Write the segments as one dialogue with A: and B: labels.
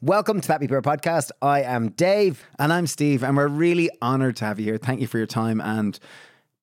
A: Welcome to Happy Pear Podcast. I am Dave.
B: And I'm Steve, and we're really honored to have you here. Thank you for your time and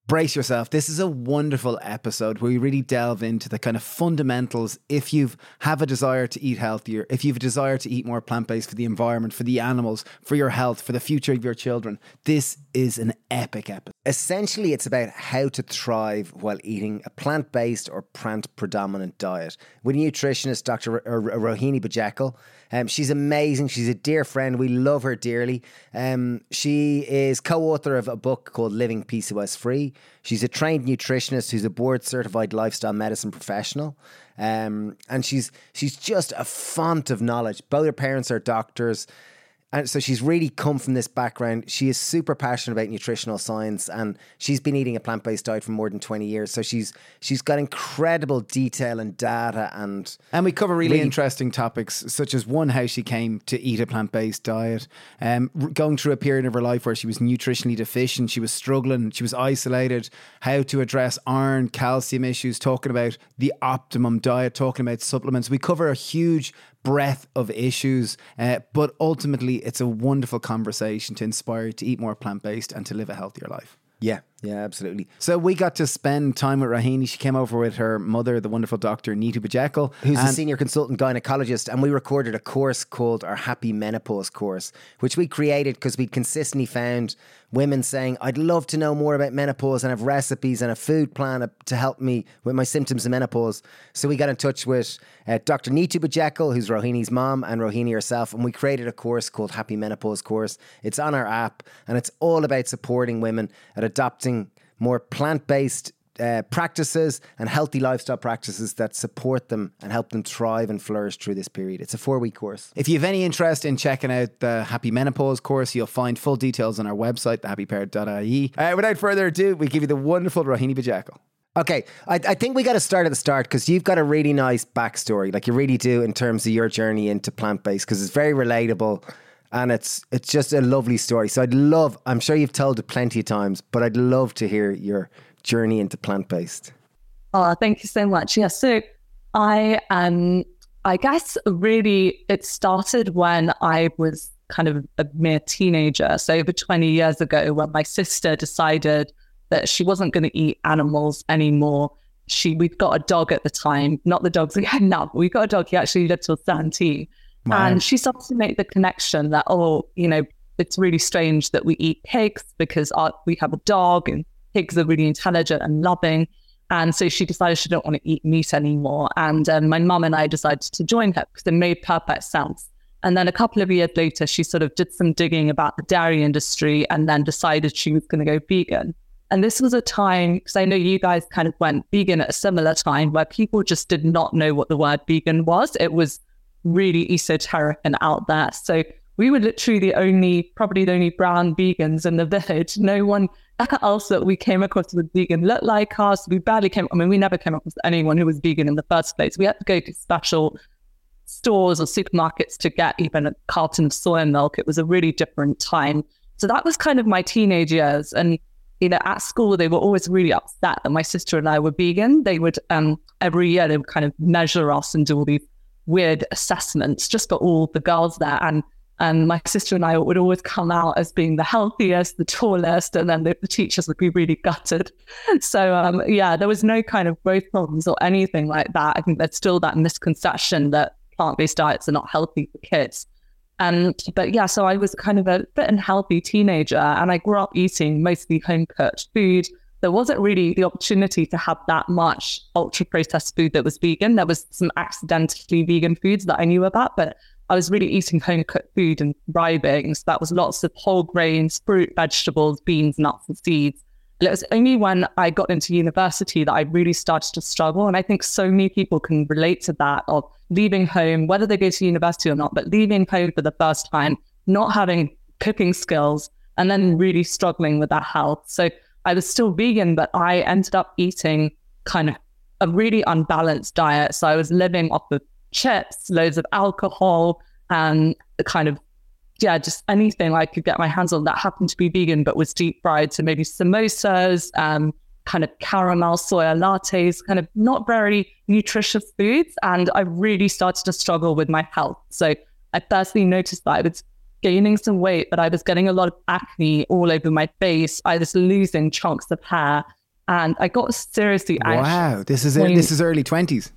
B: brace yourself. This is a wonderful episode where we really delve into the kind of fundamentals. If you have a desire to eat healthier, if you have a desire to eat more plant based for the environment, for the animals, for your health, for the future of your children, this is an epic episode.
A: Essentially, it's about how to thrive while eating a plant based or plant predominant diet. With nutritionist Dr. Rohini Bajekal. Um, she's amazing. She's a dear friend. We love her dearly. Um, she is co author of a book called Living PCOS Free. She's a trained nutritionist who's a board certified lifestyle medicine professional. Um, and she's she's just a font of knowledge. Both her parents are doctors. And so she's really come from this background. She is super passionate about nutritional science and she's been eating a plant-based diet for more than 20 years. So she's she's got incredible detail and data and
B: And we cover really, really interesting topics such as one how she came to eat a plant-based diet, um, going through a period of her life where she was nutritionally deficient, she was struggling, she was isolated, how to address iron, calcium issues, talking about the optimum diet, talking about supplements. We cover a huge breadth of issues. Uh, but ultimately, it's a wonderful conversation to inspire you to eat more plant based and to live a healthier life.
A: Yeah, yeah, absolutely.
B: So we got to spend time with Rohini. She came over with her mother, the wonderful doctor Nitu Bajekal,
A: who's a senior consultant gynecologist, and we recorded a course called our Happy Menopause course, which we created because we consistently found women saying, I'd love to know more about menopause and have recipes and a food plan to help me with my symptoms of menopause. So we got in touch with uh, Dr. Nitu Bajekal, who's Rohini's mom, and Rohini herself, and we created a course called Happy Menopause Course. It's on our app, and it's all about supporting women at adopting more plant based uh, practices and healthy lifestyle practices that support them and help them thrive and flourish through this period. It's a four week course.
B: If you have any interest in checking out the Happy Menopause course, you'll find full details on our website, thehappypear.ie. Uh, without further ado, we give you the wonderful Rohini Bajekal.
A: Okay, I, I think we got to start at the start because you've got a really nice backstory, like you really do in terms of your journey into plant based, because it's very relatable and it's it's just a lovely story. So I'd love, I'm sure you've told it plenty of times, but I'd love to hear your journey into plant based?
C: Oh, thank you so much. Yeah, so I um I guess really it started when I was kind of a mere teenager. So over 20 years ago when my sister decided that she wasn't going to eat animals anymore. She we'd got a dog at the time, not the dogs we had now, we got a dog. He actually lived till 17. Wow. And she started to make the connection that, oh, you know, it's really strange that we eat pigs because our, we have a dog and pigs are really intelligent and loving. And so she decided she didn't want to eat meat anymore. And um, my mum and I decided to join her because it made perfect sense. And then a couple of years later, she sort of did some digging about the dairy industry and then decided she was going to go vegan. And this was a time, because I know you guys kind of went vegan at a similar time where people just did not know what the word vegan was. It was really esoteric and out there. So we were literally the only, probably the only brown vegans in the village. No one else that we came across was vegan looked like us. We barely came, I mean, we never came across anyone who was vegan in the first place. We had to go to special stores or supermarkets to get even a carton of soy milk. It was a really different time. So that was kind of my teenage years. And, you know, at school, they were always really upset that my sister and I were vegan. They would, um, every year, they would kind of measure us and do all these weird assessments just for all the girls there. And and my sister and I would always come out as being the healthiest, the tallest, and then the, the teachers would be really gutted. So, um, yeah, there was no kind of growth problems or anything like that. I think there's still that misconception that plant based diets are not healthy for kids. And, but yeah, so I was kind of a bit unhealthy teenager and I grew up eating mostly home cooked food. There wasn't really the opportunity to have that much ultra processed food that was vegan. There was some accidentally vegan foods that I knew about, but I was really eating home cooked food and thriving. So that was lots of whole grains, fruit, vegetables, beans, nuts, and seeds. And it was only when I got into university that I really started to struggle. And I think so many people can relate to that of leaving home, whether they go to university or not, but leaving home for the first time, not having cooking skills, and then really struggling with that health. So I was still vegan, but I ended up eating kind of a really unbalanced diet. So I was living off of chips, loads of alcohol, and kind of yeah, just anything I could get my hands on that happened to be vegan but was deep fried. So maybe samosas, um, kind of caramel soya lattes, kind of not very nutritious foods. And I really started to struggle with my health. So I firstly noticed that I was gaining some weight, but I was getting a lot of acne all over my face. I was losing chunks of hair, and I got seriously anxious.
B: Wow, this is it. This is early twenties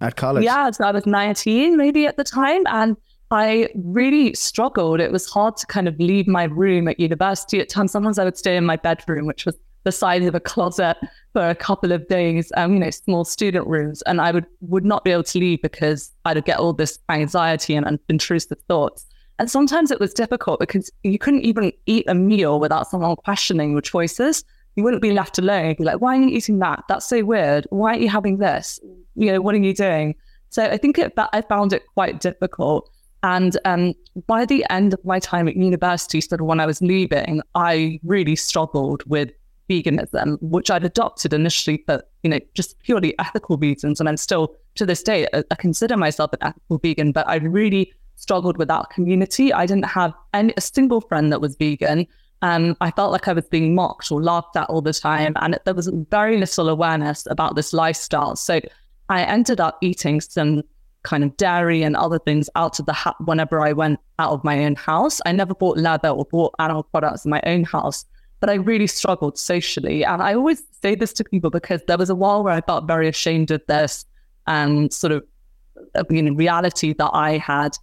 B: at college.
C: Yeah, so I was 19 maybe at the time, and I really struggled. It was hard to kind of leave my room at university at times. Sometimes I would stay in my bedroom, which was the size of a closet for a couple of days, um, you know, small student rooms. And I would, would not be able to leave because I'd get all this anxiety and intrusive thoughts. And sometimes it was difficult because you couldn't even eat a meal without someone questioning your choices. You wouldn't be left alone. You'd be like, why are you eating that? That's so weird. Why aren't you having this? You know, what are you doing? So I think that I found it quite difficult. And um, by the end of my time at university, sort of when I was leaving, I really struggled with veganism, which I'd adopted initially for, you know, just purely ethical reasons. And I'm still to this day, I, I consider myself an ethical vegan, but I really struggled with that community. I didn't have any, a single friend that was vegan. Um, I felt like I was being mocked or laughed at all the time. And there was very little awareness about this lifestyle. So I ended up eating some kind of dairy and other things out of the house whenever I went out of my own house. I never bought leather or bought animal products in my own house, but I really struggled socially. And I always say this to people because there was a while where I felt very ashamed of this and sort of you know, reality that I had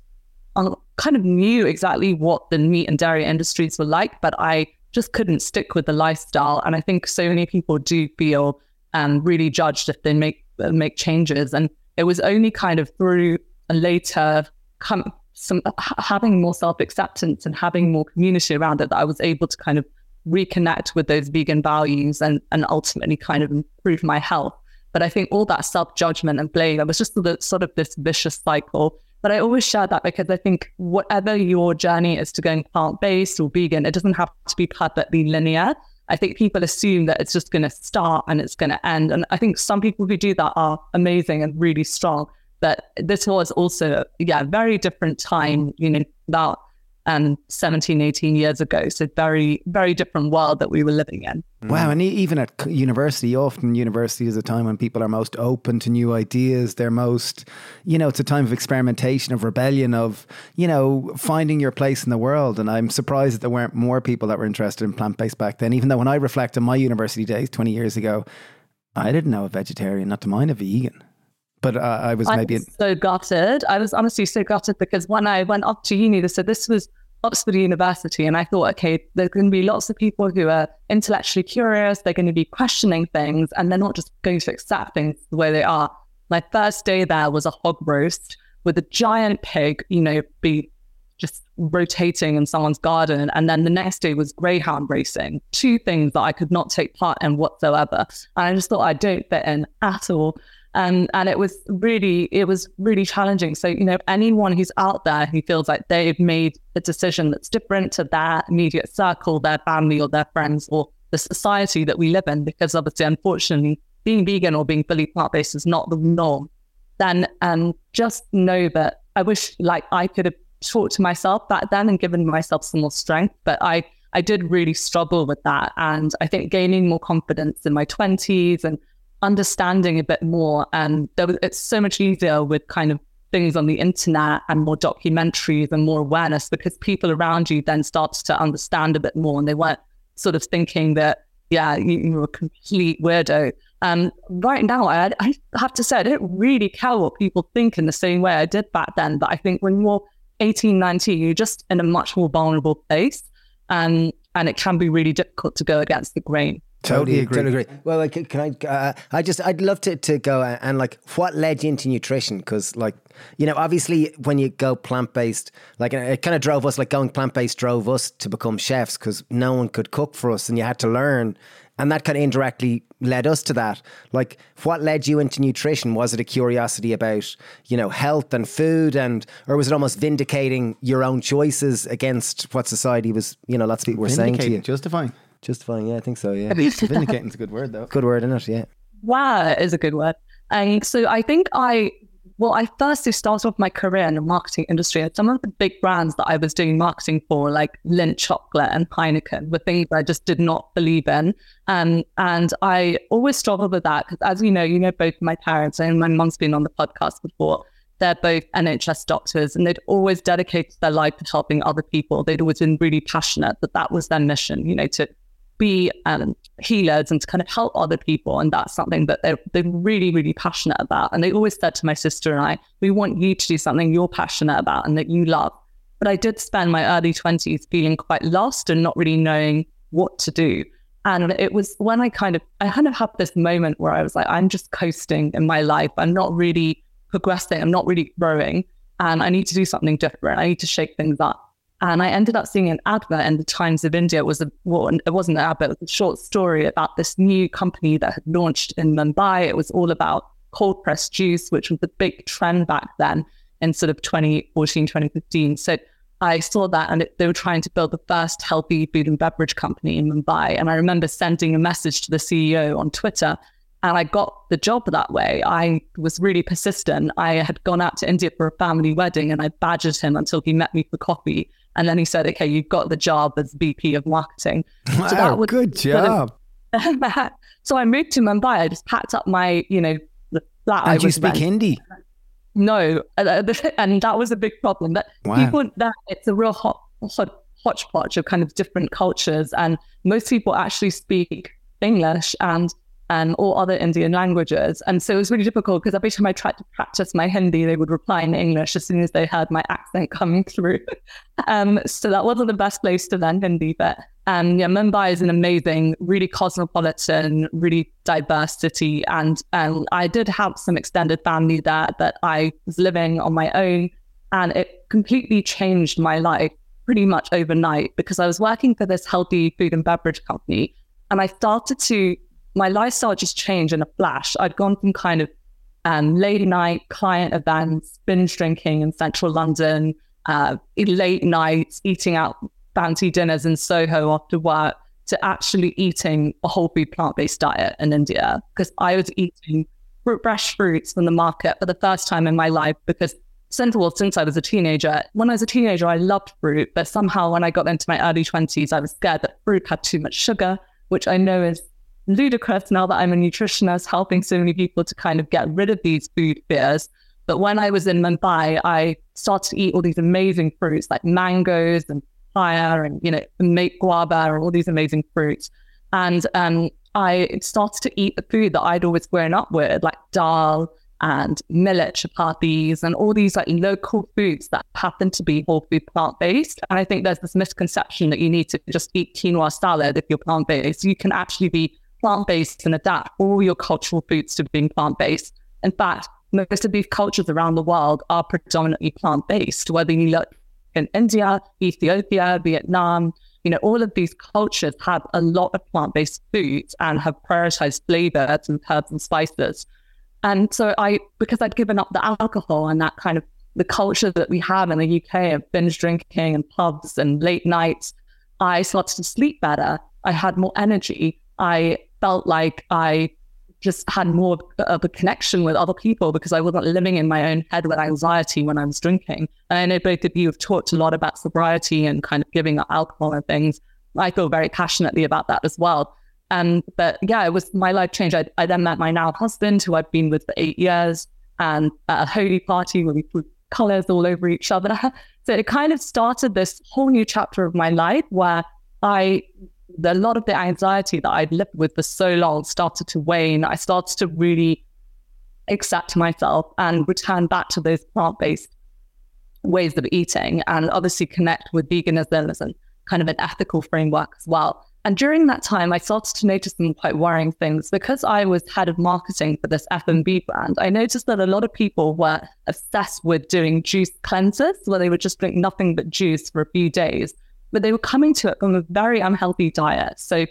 C: kind of knew exactly what the meat and dairy industries were like, but I just couldn't stick with the lifestyle. And I think so many people do feel um, really judged if they make uh, make changes. And it was only kind of through a later come some having more self acceptance and having more community around it that I was able to kind of reconnect with those vegan values and and ultimately kind of improve my health. But I think all that self judgment and blame, it was just the, sort of this vicious cycle but I always share that because I think whatever your journey is to going plant based or vegan, it doesn't have to be perfectly linear. I think people assume that it's just going to start and it's going to end. And I think some people who do that are amazing and really strong. But this was also, yeah, very different time, you know, about and 17, 18 years ago. So very, very different world that we were living in. Mm.
B: Wow. And even at university, often university is a time when people are most open to new ideas. They're most, you know, it's a time of experimentation, of rebellion, of, you know, finding your place in the world. And I'm surprised that there weren't more people that were interested in plant based back then, even though when I reflect on my university days 20 years ago, I didn't know a vegetarian, not to mind a vegan but uh, I was maybe
C: was so gutted. I was honestly so gutted because when I went up to uni, they said this was Oxford University. And I thought, okay, there's going to be lots of people who are intellectually curious. They're going to be questioning things and they're not just going to accept things the way they are. My first day there was a hog roast with a giant pig, you know, be just rotating in someone's garden. And then the next day was greyhound racing, two things that I could not take part in whatsoever. And I just thought I don't fit in at all. And and it was really it was really challenging. So you know anyone who's out there who feels like they've made a decision that's different to their immediate circle, their family or their friends or the society that we live in, because obviously unfortunately being vegan or being fully plant based is not the norm. Then um, just know that I wish like I could have talked to myself back then and given myself some more strength, but I I did really struggle with that. And I think gaining more confidence in my 20s and understanding a bit more. And was, it's so much easier with kind of things on the internet and more documentaries and more awareness because people around you then start to understand a bit more and they weren't sort of thinking that, yeah, you, you were a complete weirdo. Um, right now, I, I have to say, I don't really care what people think in the same way I did back then. But I think when you're 18, 19, you're just in a much more vulnerable place. Um, and it can be really difficult to go against the grain.
B: Totally agree.
A: Totally agree. Well, like, can I? Uh, I just, I'd love to to go and, and like, what led you into nutrition? Because, like, you know, obviously, when you go plant based, like, it kind of drove us. Like, going plant based drove us to become chefs because no one could cook for us, and you had to learn, and that kind of indirectly led us to that. Like, what led you into nutrition? Was it a curiosity about, you know, health and food, and or was it almost vindicating your own choices against what society was, you know, lots of people were saying to you,
B: justifying.
A: Justifying, yeah, I think so. Yeah,
B: vindicating's a good word, though.
A: Good word, isn't it? Yeah.
C: Wow, is a good word. And so I think I, well, I firstly started off my career in the marketing industry, and some of the big brands that I was doing marketing for, like Lindt Chocolate and Heineken, were things I just did not believe in. Um, and I always struggled with that because, as you know, you know both my parents and my mom's been on the podcast before. they're both NHS doctors and they'd always dedicated their life to helping other people. They'd always been really passionate that that was their mission, you know, to be um, healers and to kind of help other people. And that's something that they're, they're really, really passionate about. And they always said to my sister and I, we want you to do something you're passionate about and that you love. But I did spend my early 20s feeling quite lost and not really knowing what to do. And it was when I kind of, I kind of had this moment where I was like, I'm just coasting in my life. I'm not really progressing. I'm not really growing. And I need to do something different. I need to shake things up. And I ended up seeing an advert in the Times of India. It was a well, it wasn't an advert, it was a short story about this new company that had launched in Mumbai. It was all about cold pressed juice, which was a big trend back then in sort of 2014, 2015. So I saw that and it, they were trying to build the first healthy food and beverage company in Mumbai. And I remember sending a message to the CEO on Twitter and I got the job that way. I was really persistent. I had gone out to India for a family wedding and I badgered him until he met me for coffee. And then he said, okay, you've got the job as VP of marketing.
B: Wow, so that was good job.
C: so I moved to Mumbai. I just packed up my, you know, the flat.
B: And you speak Hindi?
C: No. Uh, and that was a big problem. But wow. people, that it's a real hot, hot hodgepodge of kind of different cultures. And most people actually speak English. And and or other Indian languages. And so it was really difficult because every time I tried to practice my Hindi, they would reply in English as soon as they heard my accent coming through. um, so that wasn't the best place to learn Hindi. But um, yeah, Mumbai is an amazing, really cosmopolitan, really diverse city. And um, I did have some extended family there, that I was living on my own and it completely changed my life pretty much overnight because I was working for this healthy food and beverage company. And I started to my lifestyle just changed in a flash. I'd gone from kind of um, late night client events, binge drinking in central London, uh, late nights, eating out fancy dinners in Soho after work, to actually eating a whole food plant based diet in India because I was eating fruit, fresh fruits from the market for the first time in my life because since, well, since I was a teenager, when I was a teenager, I loved fruit, but somehow when I got into my early 20s, I was scared that fruit had too much sugar, which I know is ludicrous now that I'm a nutritionist, helping so many people to kind of get rid of these food fears. But when I was in Mumbai, I started to eat all these amazing fruits like mangoes and papaya and, you know, make guava and all these amazing fruits. And um, I started to eat the food that I'd always grown up with, like dal and millet chapatis and all these like local foods that happen to be whole food plant based. And I think there's this misconception that you need to just eat quinoa salad if you're plant based. You can actually be plant based and adapt all your cultural foods to being plant based. In fact, most of these cultures around the world are predominantly plant based, whether you look in India, Ethiopia, Vietnam, you know, all of these cultures have a lot of plant based foods and have prioritized flavors and herbs and spices. And so I, because I'd given up the alcohol and that kind of the culture that we have in the UK of binge drinking and pubs and late nights, I started to sleep better. I had more energy. I felt like I just had more of a connection with other people because I wasn't living in my own head with anxiety when I was drinking. And I know both of you have talked a lot about sobriety and kind of giving up alcohol and things. I feel very passionately about that as well. Um, but yeah, it was my life changed. I, I then met my now husband, who I've been with for eight years, and at a Holi party where we put colors all over each other. so it kind of started this whole new chapter of my life where I a lot of the anxiety that I'd lived with for so long started to wane. I started to really accept myself and return back to those plant based ways of eating and obviously connect with veganism as a kind of an ethical framework as well. And during that time, I started to notice some quite worrying things because I was head of marketing for this F&B brand. I noticed that a lot of people were obsessed with doing juice cleanses where they would just drink nothing but juice for a few days but they were coming to it from a very unhealthy diet. So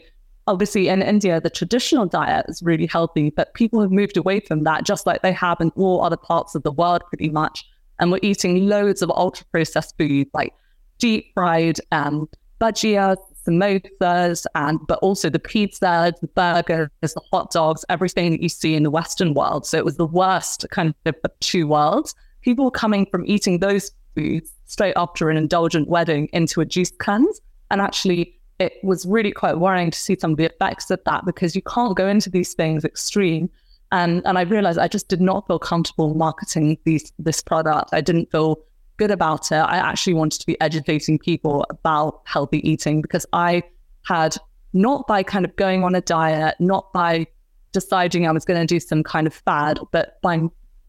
C: obviously in India, the traditional diet is really healthy, but people have moved away from that, just like they have in all other parts of the world, pretty much. And we're eating loads of ultra processed food like deep fried um, bhajia, samosas, and but also the pizzas, the burgers, the hot dogs, everything that you see in the Western world. So it was the worst kind of two worlds. People were coming from eating those foods straight after an indulgent wedding into a juice cleanse. And actually, it was really quite worrying to see some of the effects of that because you can't go into these things extreme And and I realized I just did not feel comfortable marketing these this product. I didn't feel good about it. I actually wanted to be educating people about healthy eating because I had not by kind of going on a diet, not by deciding I was going to do some kind of fad, but by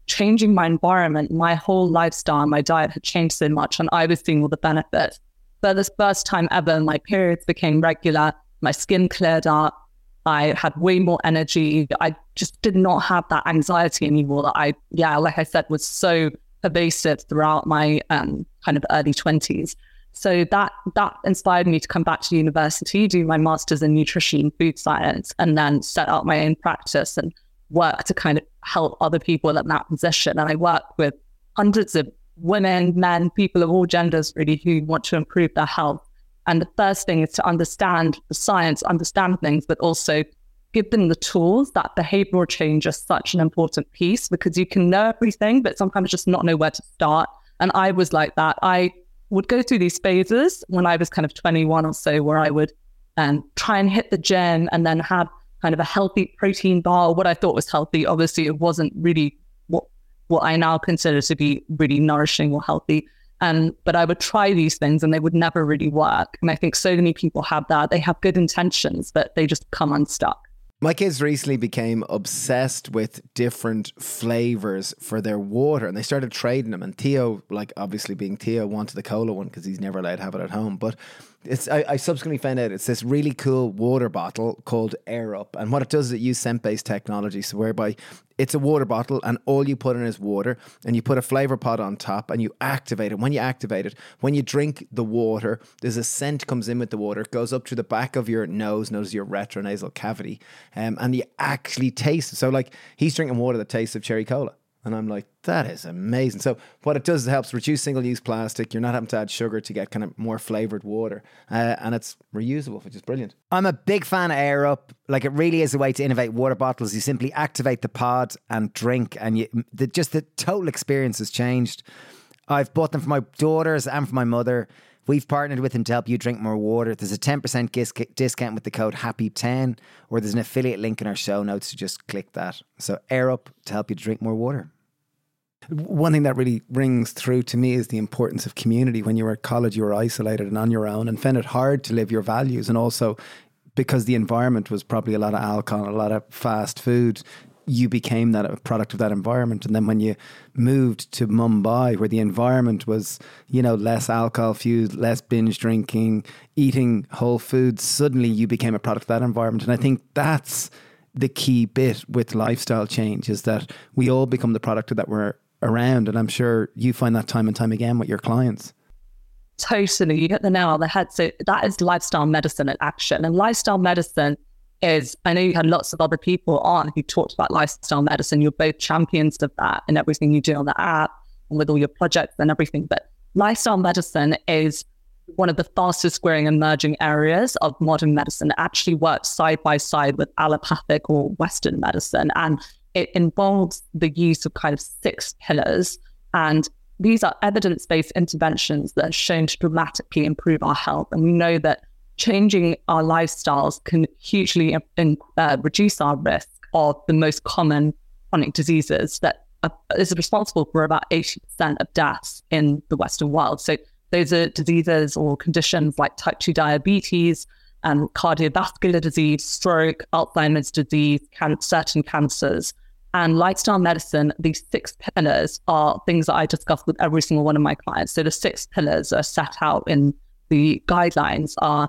C: changing my environment, my whole lifestyle, my diet had changed so much, and I was seeing all the benefits. For the first time ever, my periods became regular, my skin cleared up, I had way more energy. I just did not have that anxiety anymore that I, yeah, like I said, was so pervasive throughout my um, kind of early 20s. So that that inspired me to come back to university, do my master's in nutrition food science, and then set up my own practice and work to kind of help other people in that position. And I work with hundreds of women, men, people of all genders really who want to improve their health. And the first thing is to understand the science, understand things, but also give them the tools. That behavioral change is such an important piece because you can know everything, but sometimes just not know where to start. And I was like that. I would go through these phases when I was kind of 21 or so, where I would um, try and hit the gym and then have kind of a healthy protein bar, what I thought was healthy. Obviously, it wasn't really what what I now consider to be really nourishing or healthy. Um, but I would try these things and they would never really work. And I think so many people have that. They have good intentions, but they just come unstuck.
B: My kids recently became obsessed with different flavors for their water and they started trading them. And Theo, like obviously being Theo, wanted the cola one because he's never allowed to have it at home. But it's I, I, subsequently found out it's this really cool water bottle called Air Up, and what it does is it uses scent based technology, so whereby it's a water bottle and all you put in is water, and you put a flavor pod on top, and you activate it. When you activate it, when you drink the water, there's a scent comes in with the water, it goes up to the back of your nose, knows your retronasal cavity, um, and you actually taste it. So like he's drinking water that tastes of cherry cola. And I'm like, that is amazing. So what it does is it helps reduce single-use plastic. You're not having to add sugar to get kind of more flavored water, uh, and it's reusable, which is brilliant.
A: I'm a big fan of Air Up. Like it really is a way to innovate water bottles. You simply activate the pod and drink, and you the, just the total experience has changed. I've bought them for my daughters and for my mother. We've partnered with them to help you drink more water. There's a 10% discount with the code HAPPY10, or there's an affiliate link in our show notes to just click that. So, air up to help you drink more water.
B: One thing that really rings through to me is the importance of community. When you were at college, you were isolated and on your own and found it hard to live your values. And also, because the environment was probably a lot of alcohol, a lot of fast food, you became that a product of that environment. And then when you moved to Mumbai, where the environment was, you know, less alcohol fueled, less binge drinking, eating whole foods, suddenly you became a product of that environment. And I think that's the key bit with lifestyle change is that we all become the product of that we're around. And I'm sure you find that time and time again with your clients.
C: Totally. You hit the nail on the head. So that is lifestyle medicine in action. And lifestyle medicine is I know you had lots of other people on who talked about lifestyle medicine. You're both champions of that and everything you do on the app and with all your projects and everything. But lifestyle medicine is one of the fastest growing emerging areas of modern medicine. It actually works side by side with allopathic or Western medicine. And it involves the use of kind of six pillars. And these are evidence based interventions that are shown to dramatically improve our health. And we know that changing our lifestyles can hugely in, uh, reduce our risk of the most common chronic diseases that are, is responsible for about 80% of deaths in the Western world. So those are diseases or conditions like type 2 diabetes, and cardiovascular disease, stroke, Alzheimer's disease, can- certain cancers. And lifestyle medicine, these six pillars are things that I discuss with every single one of my clients. So the six pillars are set out in the guidelines are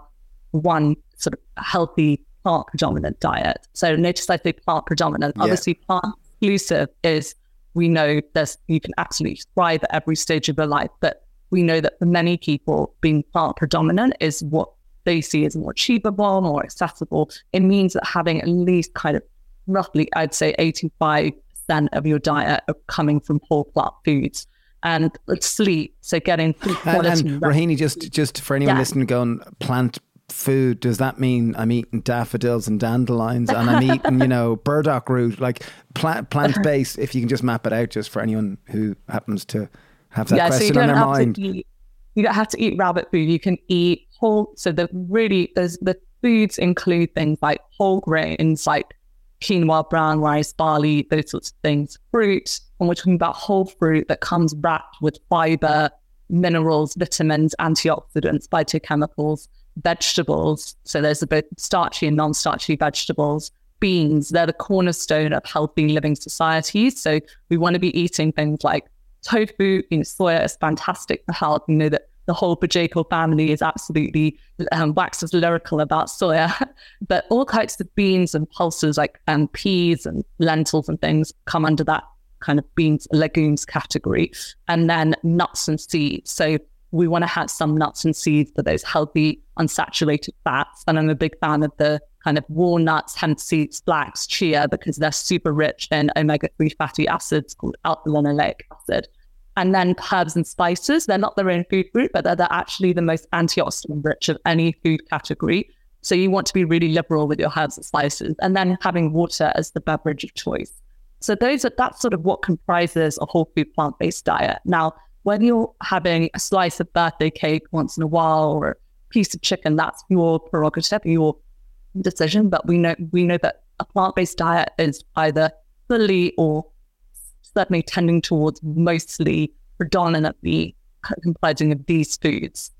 C: one sort of healthy plant predominant diet. So notice I say plant predominant. Yeah. Obviously, plant exclusive is we know there's you can absolutely thrive at every stage of your life, but we know that for many people, being plant predominant is what they see as more achievable, more accessible. It means that having at least kind of roughly, I'd say 85% of your diet are coming from whole plant foods and sleep. So getting
B: and, and Rohini, just just for anyone yeah. listening, going plant food, does that mean I'm eating daffodils and dandelions and I'm eating, you know, burdock root, like plant plant based? If you can just map it out, just for anyone who happens to have that yeah, question so on their mind.
C: Eat, you don't have to eat rabbit food. You can eat whole. So the really, there's the foods include things like whole grains, like quinoa, brown rice, barley, those sorts of things. Fruit, and we're talking about whole fruit that comes wrapped with fiber, minerals, vitamins, antioxidants, phytochemicals, vegetables. So there's bit starchy and non-starchy vegetables. Beans, they're the cornerstone of healthy living societies. So we want to be eating things like tofu, you know, soya is fantastic for health. You know that the whole Bajekal family is absolutely um, waxes lyrical about soya, but all types of beans and pulses like um, peas and lentils and things come under that kind of beans legumes category, and then nuts and seeds. So we want to have some nuts and seeds for those healthy unsaturated fats. And I'm a big fan of the kind of walnuts, hemp seeds, flax, chia because they're super rich in omega three fatty acids called alpha linoleic acid. And then herbs and spices, they're not their own food group, but they're, they're actually the most antioxidant rich of any food category. So you want to be really liberal with your herbs and spices, and then having water as the beverage of choice. So those are that's sort of what comprises a whole food plant based diet. Now, when you're having a slice of birthday cake once in a while or a piece of chicken, that's your prerogative, your decision. But we know we know that a plant based diet is either fully or certainly tending towards mostly predominantly comprising of these foods.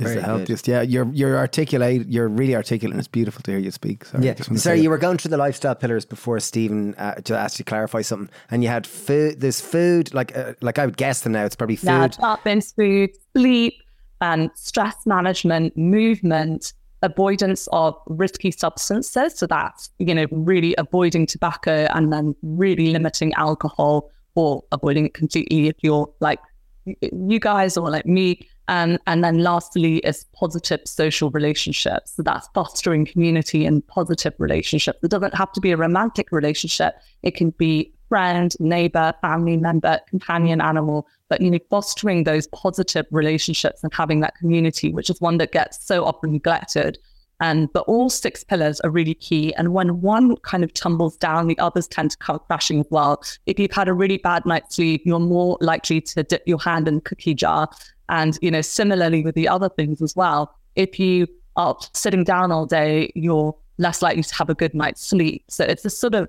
B: Is Very the healthiest. Good. Yeah, you're you're articulate. You're really articulate, and it's beautiful to hear you speak. Sorry,
A: yeah, sorry. You were going through the lifestyle pillars before Stephen uh, to ask you to clarify something, and you had food. There's food, like uh, like I would guess them now. It's probably food. Yeah,
C: plant-based food, sleep, and stress management, movement, avoidance of risky substances. So that's, you know, really avoiding tobacco and then really limiting alcohol or avoiding it completely if you're like you guys or like me. And, and then lastly is positive social relationships. So that's fostering community and positive relationships. It doesn't have to be a romantic relationship. It can be friend, neighbor, family member, companion animal, but you know, fostering those positive relationships and having that community, which is one that gets so often neglected. And but all six pillars are really key. And when one kind of tumbles down, the others tend to come crashing as well. If you've had a really bad night's sleep, you're more likely to dip your hand in the cookie jar. And you know, similarly with the other things as well. If you are sitting down all day, you're less likely to have a good night's sleep. So it's a sort of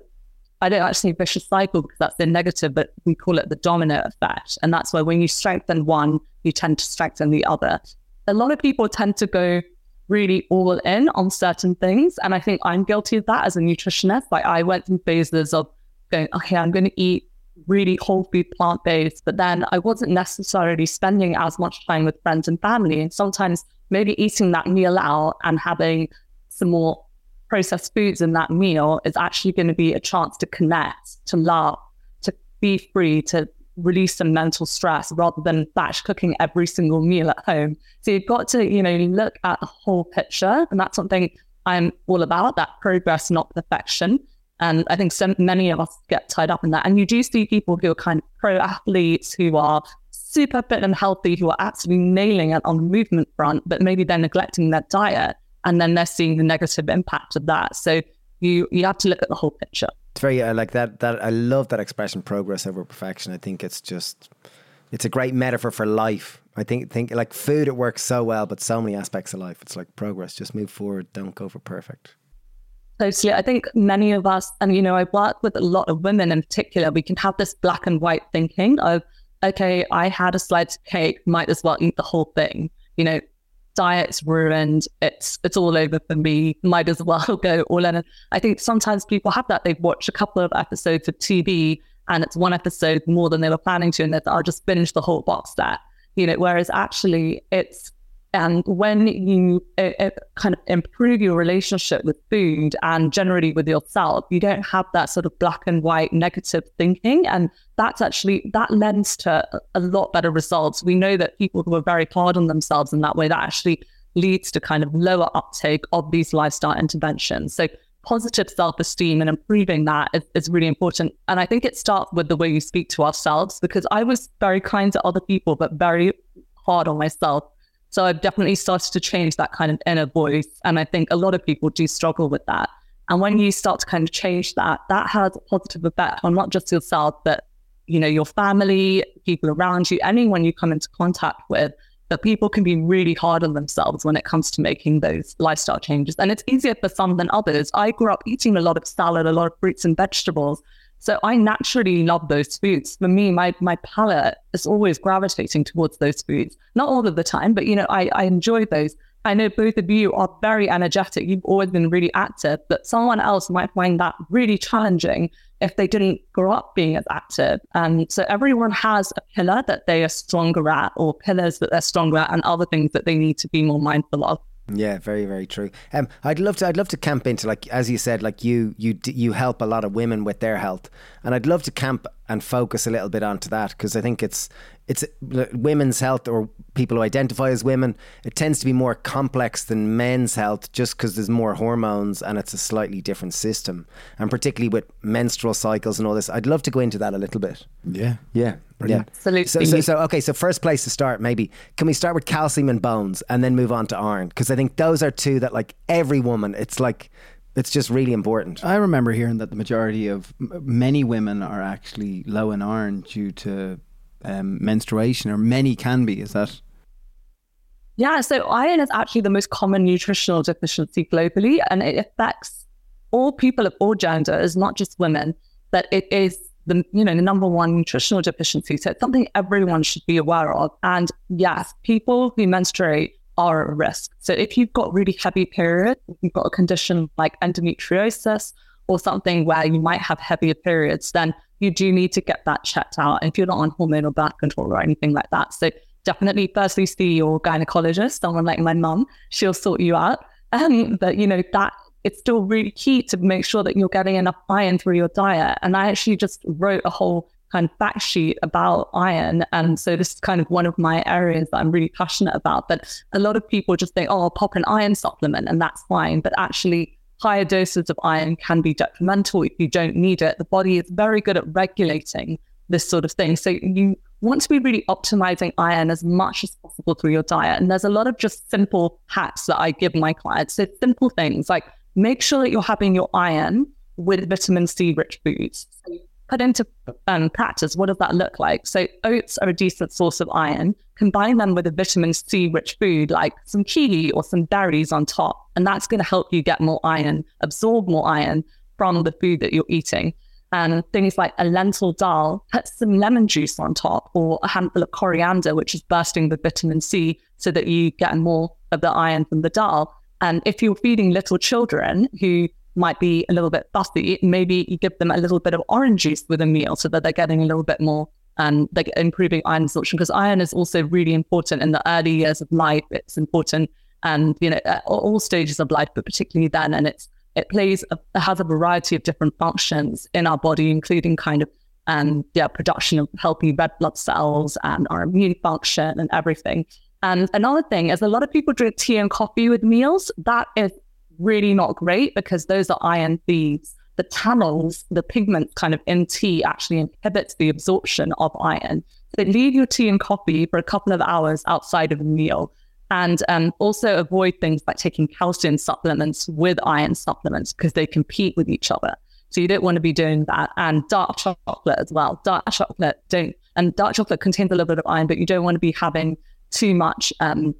C: I don't actually vicious cycle because that's the negative, but we call it the domino effect. And that's where when you strengthen one, you tend to strengthen the other. A lot of people tend to go really all in on certain things. And I think I'm guilty of that as a nutritionist. Like I went through phases of going, okay, I'm going to eat really whole food plant based, but then I wasn't necessarily spending as much time with friends and family. And sometimes maybe eating that meal out and having some more processed foods in that meal is actually going to be a chance to connect, to laugh, to be free, to release some mental stress rather than batch cooking every single meal at home. So you've got to, you know, look at the whole picture. And that's something I'm all about, that progress, not perfection. And I think so many of us get tied up in that. And you do see people who are kind of pro athletes who are super fit and healthy, who are absolutely nailing it on the movement front, but maybe they're neglecting their diet and then they're seeing the negative impact of that. So you you have to look at the whole picture.
A: It's very I like that that I love that expression progress over perfection. I think it's just it's a great metaphor for life. I think think like food it works so well, but so many aspects of life. It's like progress. Just move forward. Don't go for perfect.
C: Totally. I think many of us, and you know, I work with a lot of women in particular, we can have this black and white thinking of, okay, I had a slice of cake, might as well eat the whole thing. You know, diet's ruined. It's it's all over for me. Might as well go all in. I think sometimes people have that. They've watched a couple of episodes of TV and it's one episode more than they were planning to, and they'll just finish the whole box set. You know, whereas actually it's and when you uh, uh, kind of improve your relationship with food and generally with yourself, you don't have that sort of black and white negative thinking. And that's actually, that lends to a lot better results. We know that people who are very hard on themselves in that way, that actually leads to kind of lower uptake of these lifestyle interventions. So positive self-esteem and improving that is, is really important. And I think it starts with the way you speak to ourselves because I was very kind to other people, but very hard on myself so I've definitely started to change that kind of inner voice. And I think a lot of people do struggle with that. And when you start to kind of change that, that has a positive effect on not just yourself, but you know, your family, people around you, anyone you come into contact with. that people can be really hard on themselves when it comes to making those lifestyle changes. And it's easier for some than others. I grew up eating a lot of salad, a lot of fruits and vegetables. So I naturally love those foods. For me, my my palate is always gravitating towards those foods. Not all of the time, but you know, I, I enjoy those. I know both of you are very energetic. You've always been really active, but someone else might find that really challenging if they didn't grow up being as active. And so everyone has a pillar that they are stronger at, or pillars that they're stronger at, and other things that they need to be more mindful of.
A: Yeah, very, very true. Um, I'd love to. I'd love to camp into like as you said, like you, you, you help a lot of women with their health, and I'd love to camp and focus a little bit onto that because I think it's it's women's health or people who identify as women. It tends to be more complex than men's health just because there's more hormones and it's a slightly different system, and particularly with menstrual cycles and all this. I'd love to go into that a little bit.
B: Yeah,
A: yeah, yeah.
C: Absolutely.
A: So, so, so, okay. So first place to start, maybe can we start with calcium and bones and then move on to iron because I think those are two that like every woman. It's like it's just really important.
B: I remember hearing that the majority of many women are actually low in iron due to um, menstruation, or many can be. Is that?
C: Yeah, so iron is actually the most common nutritional deficiency globally, and it affects all people of all genders, not just women. That it is the you know the number one nutritional deficiency. So it's something everyone should be aware of. And yes, people who menstruate are at risk. So if you've got really heavy periods, you've got a condition like endometriosis or something where you might have heavier periods, then you do need to get that checked out. If you're not on hormonal birth control or anything like that. So definitely firstly see your gynecologist, someone like my mum, she'll sort you out. Um, but you know, that it's still really key to make sure that you're getting enough iron through your diet. And I actually just wrote a whole kind of fact sheet about iron. And so this is kind of one of my areas that I'm really passionate about. But a lot of people just think, oh, I'll pop an iron supplement and that's fine. But actually, higher doses of iron can be detrimental if you don't need it. The body is very good at regulating this sort of thing. So you want to be really optimizing iron as much as possible through your diet. And there's a lot of just simple hacks that I give my clients. So simple things like make sure that you're having your iron with vitamin C rich foods. So put into um, practice, what does that look like? So oats are a decent source of iron. Combine them with a vitamin C rich food like some kiwi or some berries on top, and that's going to help you get more iron, absorb more iron from the food that you're eating. And things like a lentil dal, put some lemon juice on top or a handful of coriander, which is bursting with vitamin C, so that you get more of the iron from the dal. And if you're feeding little children who might be a little bit fussy, maybe you give them a little bit of orange juice with a meal so that they're getting a little bit more um, and they're improving iron absorption because iron is also really important in the early years of life. It's important and you know at all stages of life, but particularly then. And it's it plays a, it has a variety of different functions in our body, including kind of and yeah, production of healthy red blood cells and our immune function and everything. And another thing is a lot of people drink tea and coffee with meals. That is really not great because those are iron thieves. The tannins, the pigment kind of in tea actually inhibits the absorption of iron. So leave your tea and coffee for a couple of hours outside of a meal. And um, also avoid things like taking calcium supplements with iron supplements because they compete with each other. So you don't want to be doing that. And dark chocolate as well. Dark chocolate don't, and dark chocolate contains a little bit of iron, but you don't want to be having too much um,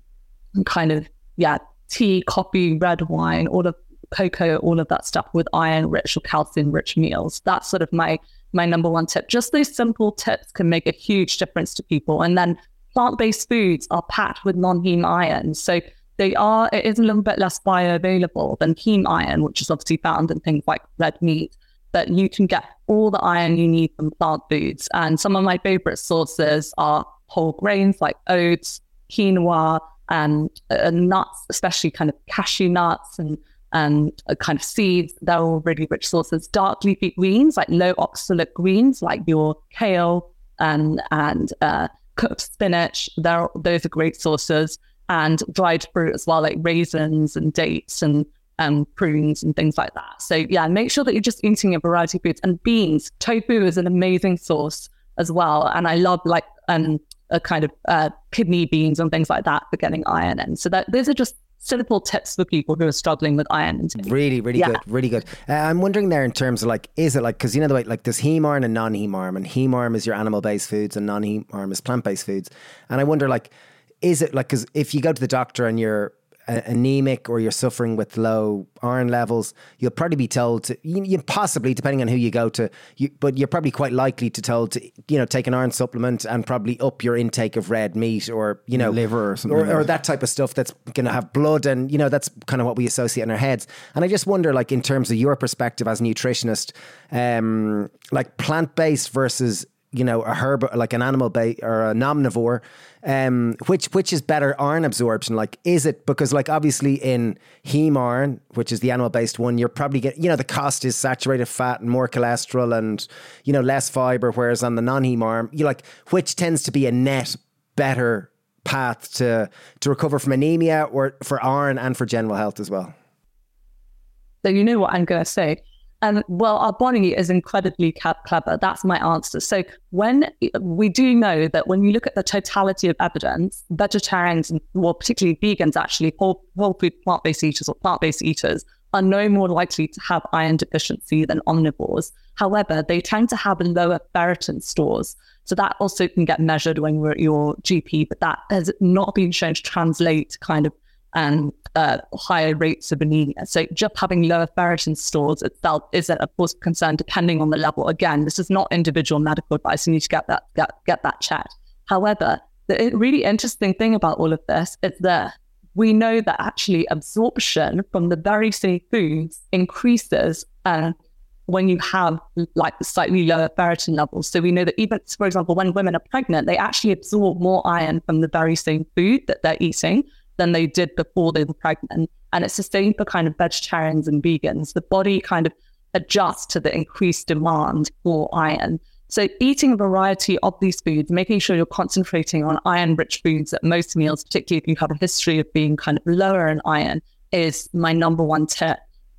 C: kind of, yeah, tea, coffee, red wine, all of cocoa, all of that stuff with iron rich or calcium rich meals. That's sort of my my number one tip. Just those simple tips can make a huge difference to people. And then plant-based foods are packed with non-heme iron. So they are it is a little bit less bioavailable than heme iron, which is obviously found in things like red meat. But you can get all the iron you need from plant foods. And some of my favorite sources are whole grains like oats, quinoa, and nuts, especially kind of cashew nuts and and kind of seeds. They're all really rich sources. Dark leafy greens, like low oxalate greens, like your kale and and uh, cooked spinach. They're, those are great sources. And dried fruit as well, like raisins and dates and um, prunes and things like that. So yeah, make sure that you're just eating a variety of foods and beans. Tofu is an amazing source as well, and I love like um, a kind of uh, kidney beans and things like that for getting iron in. So that those are just simple tips for people who are struggling with iron intake.
A: Really, really yeah. good, really good. Uh, I'm wondering there in terms of like, is it like because you know the way like there's heme iron and non heme iron, and heme iron is your animal based foods, and non heme iron is plant based foods, and I wonder like is it like because if you go to the doctor and you're anemic or you're suffering with low iron levels, you'll probably be told to, you, you possibly, depending on who you go to, you, but you're probably quite likely to told to, you know, take an iron supplement and probably up your intake of red meat or, you know,
B: liver or something.
A: Or,
B: like
A: or that type of stuff that's going to have blood. And, you know, that's kind of what we associate in our heads. And I just wonder, like, in terms of your perspective as a nutritionist, um, like plant based versus you know, a herb like an animal bait or a omnivore, um, which which is better iron absorption? Like, is it because like obviously in heme iron, which is the animal based one, you're probably get you know the cost is saturated fat and more cholesterol and you know less fiber, whereas on the non heme iron, you like which tends to be a net better path to to recover from anemia or for iron and for general health as well.
C: So you know what I'm going to say um, well, our body is incredibly clever. That's my answer. So when we do know that when you look at the totality of evidence, vegetarians, well, particularly vegans, actually whole, whole food plant-based eaters or plant-based eaters are no more likely to have iron deficiency than omnivores. However, they tend to have lower ferritin stores. So that also can get measured when you're at your GP, but that has not been shown to translate kind of and uh, higher rates of anemia. So just having lower ferritin stores itself is of course a concern depending on the level. Again, this is not individual medical advice. You need to get that get, get that checked. However, the really interesting thing about all of this is that we know that actually absorption from the very same foods increases uh, when you have like slightly lower ferritin levels. So we know that even, for example, when women are pregnant, they actually absorb more iron from the very same food that they're eating than they did before they were pregnant. And it's the same for kind of vegetarians and vegans. The body kind of adjusts to the increased demand for iron. So eating a variety of these foods, making sure you're concentrating on iron-rich foods at most meals, particularly if you have a history of being kind of lower in iron, is my number one tip.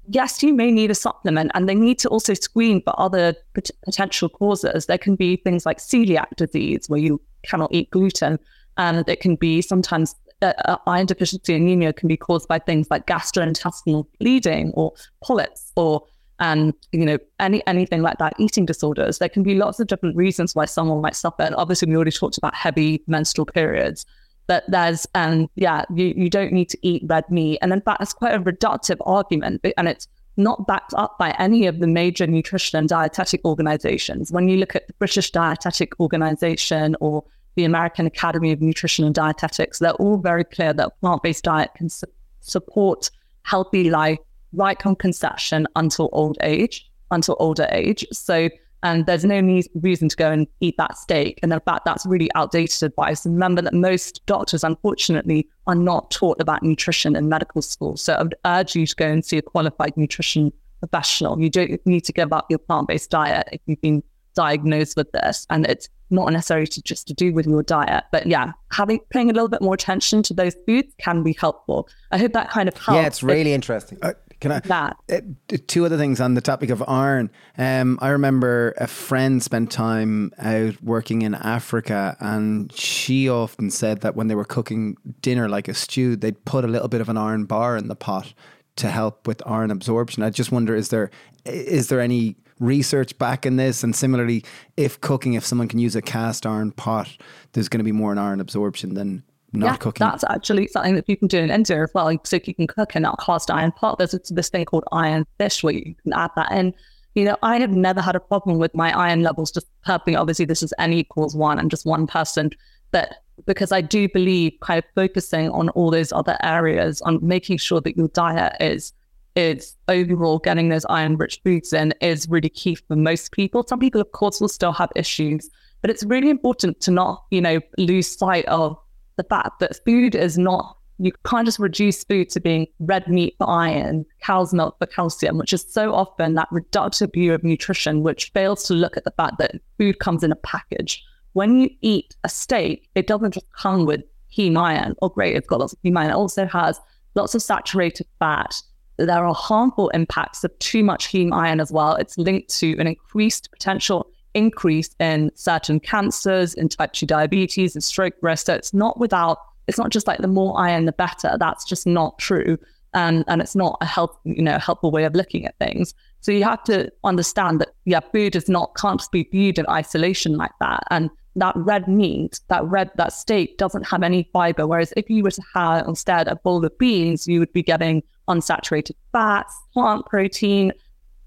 C: Yes, you may need a supplement, and they need to also screen for other pot- potential causes. There can be things like celiac disease, where you cannot eat gluten, and it can be sometimes uh, iron deficiency anemia can be caused by things like gastrointestinal bleeding or polyps or and you know any anything like that eating disorders. There can be lots of different reasons why someone might suffer and obviously we already talked about heavy menstrual periods but there's and um, yeah you, you don't need to eat red meat and in fact it's quite a reductive argument and it's not backed up by any of the major nutrition and dietetic organizations. When you look at the british dietetic organization or the American Academy of Nutrition and Dietetics, they're all very clear that plant-based diet can su- support healthy life right from conception until old age, until older age. So, and there's no need, reason to go and eat that steak. And in fact, that's really outdated advice. Remember that most doctors, unfortunately, are not taught about nutrition in medical school. So I would urge you to go and see a qualified nutrition professional. You don't need to give up your plant-based diet if you've been diagnosed with this. And it's not necessarily to just to do with your diet. But yeah, having paying a little bit more attention to those foods can be helpful. I hope that kind of helps.
A: Yeah, it's really interesting.
B: Uh, can I? That. Uh, two other things on the topic of iron. Um, I remember a friend spent time out working in Africa, and she often said that when they were cooking dinner like a stew, they'd put a little bit of an iron bar in the pot to help with iron absorption. I just wonder is there is there any research back in this? And similarly, if cooking, if someone can use a cast iron pot, there's going to be more an iron absorption than not yeah, cooking.
C: That's actually something that you can do in India as well. So you can cook in a cast iron pot. There's this thing called iron fish where you can add that in. You know, I have never had a problem with my iron levels just perfectly. Obviously, this is n equals one. I'm just one person. But because I do believe kind of focusing on all those other areas, on making sure that your diet is is overall getting those iron rich foods in is really key for most people. Some people, of course, will still have issues, but it's really important to not, you know, lose sight of the fact that food is not, you can't just reduce food to being red meat for iron, cow's milk for calcium, which is so often that reductive view of nutrition, which fails to look at the fact that food comes in a package. When you eat a steak, it doesn't just come with heme iron, or great, it's got lots of heme iron. It also has lots of saturated fat there are harmful impacts of too much heme iron as well. It's linked to an increased potential increase in certain cancers, in type 2 diabetes, and stroke risk. So it's not without, it's not just like the more iron, the better. That's just not true. And, and it's not a help, you know, helpful way of looking at things. So you have to understand that, yeah, food is not, can't just be viewed in isolation like that. And that red meat, that red, that steak doesn't have any fiber. Whereas if you were to have instead a bowl of beans, you would be getting unsaturated fats, plant protein,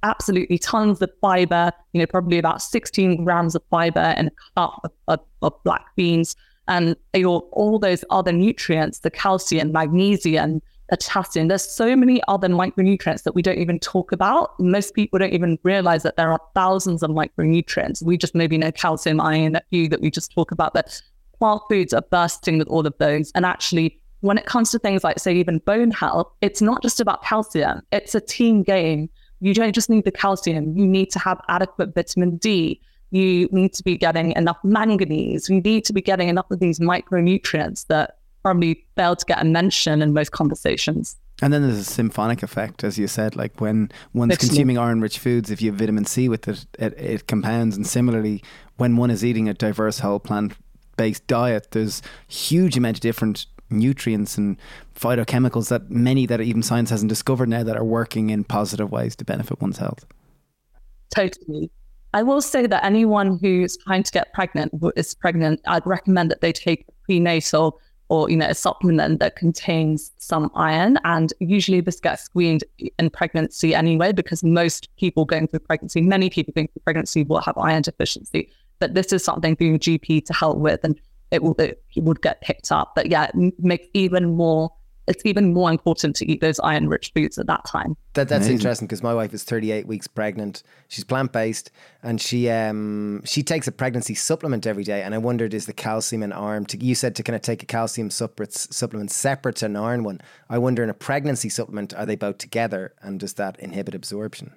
C: absolutely tons of fiber, you know, probably about 16 grams of fiber in a cup of, of, of black beans. And your, all those other nutrients, the calcium, magnesium, potassium. There's so many other micronutrients that we don't even talk about. Most people don't even realize that there are thousands of micronutrients. We just maybe know calcium, iron, a few that we just talk about, but plant foods are bursting with all of those. And actually, when it comes to things like, say, even bone health, it's not just about calcium, it's a team game. You don't just need the calcium, you need to have adequate vitamin D. You need to be getting enough manganese. You need to be getting enough of these micronutrients that probably fail to get a mention in most conversations.
B: And then there's a symphonic effect, as you said, like when one's Excellent. consuming iron rich foods, if you have vitamin C with it, it, it compounds. And similarly, when one is eating a diverse whole plant based diet, there's huge amount of different nutrients and phytochemicals that many that even science hasn't discovered now that are working in positive ways to benefit one's health.
C: Totally. I will say that anyone who's trying to get pregnant, who is pregnant, I'd recommend that they take prenatal or you know a supplement that contains some iron and usually this gets screened in pregnancy anyway because most people going through pregnancy many people going through pregnancy will have iron deficiency but this is something for your gp to help with and it will it would get picked up but yeah it makes even more it's even more important to eat those iron rich foods at that time.
A: That, that's Amazing. interesting because my wife is 38 weeks pregnant. She's plant based and she um she takes a pregnancy supplement every day. And I wondered, is the calcium and iron? To, you said to kind of take a calcium supplement separate to an iron one. I wonder in a pregnancy supplement, are they both together and does that inhibit absorption?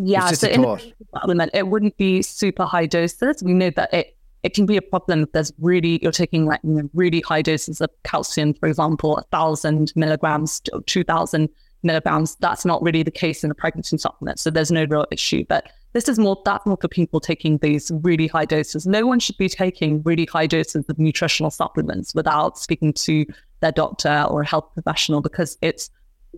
C: Yeah, so in a supplement, it wouldn't be super high doses. We know that it it can be a problem if there's really you're taking like you know, really high doses of calcium, for example, a thousand milligrams to two thousand milligrams. That's not really the case in a pregnancy supplement, so there's no real issue. But this is more that's more for people taking these really high doses. No one should be taking really high doses of nutritional supplements without speaking to their doctor or a health professional because it's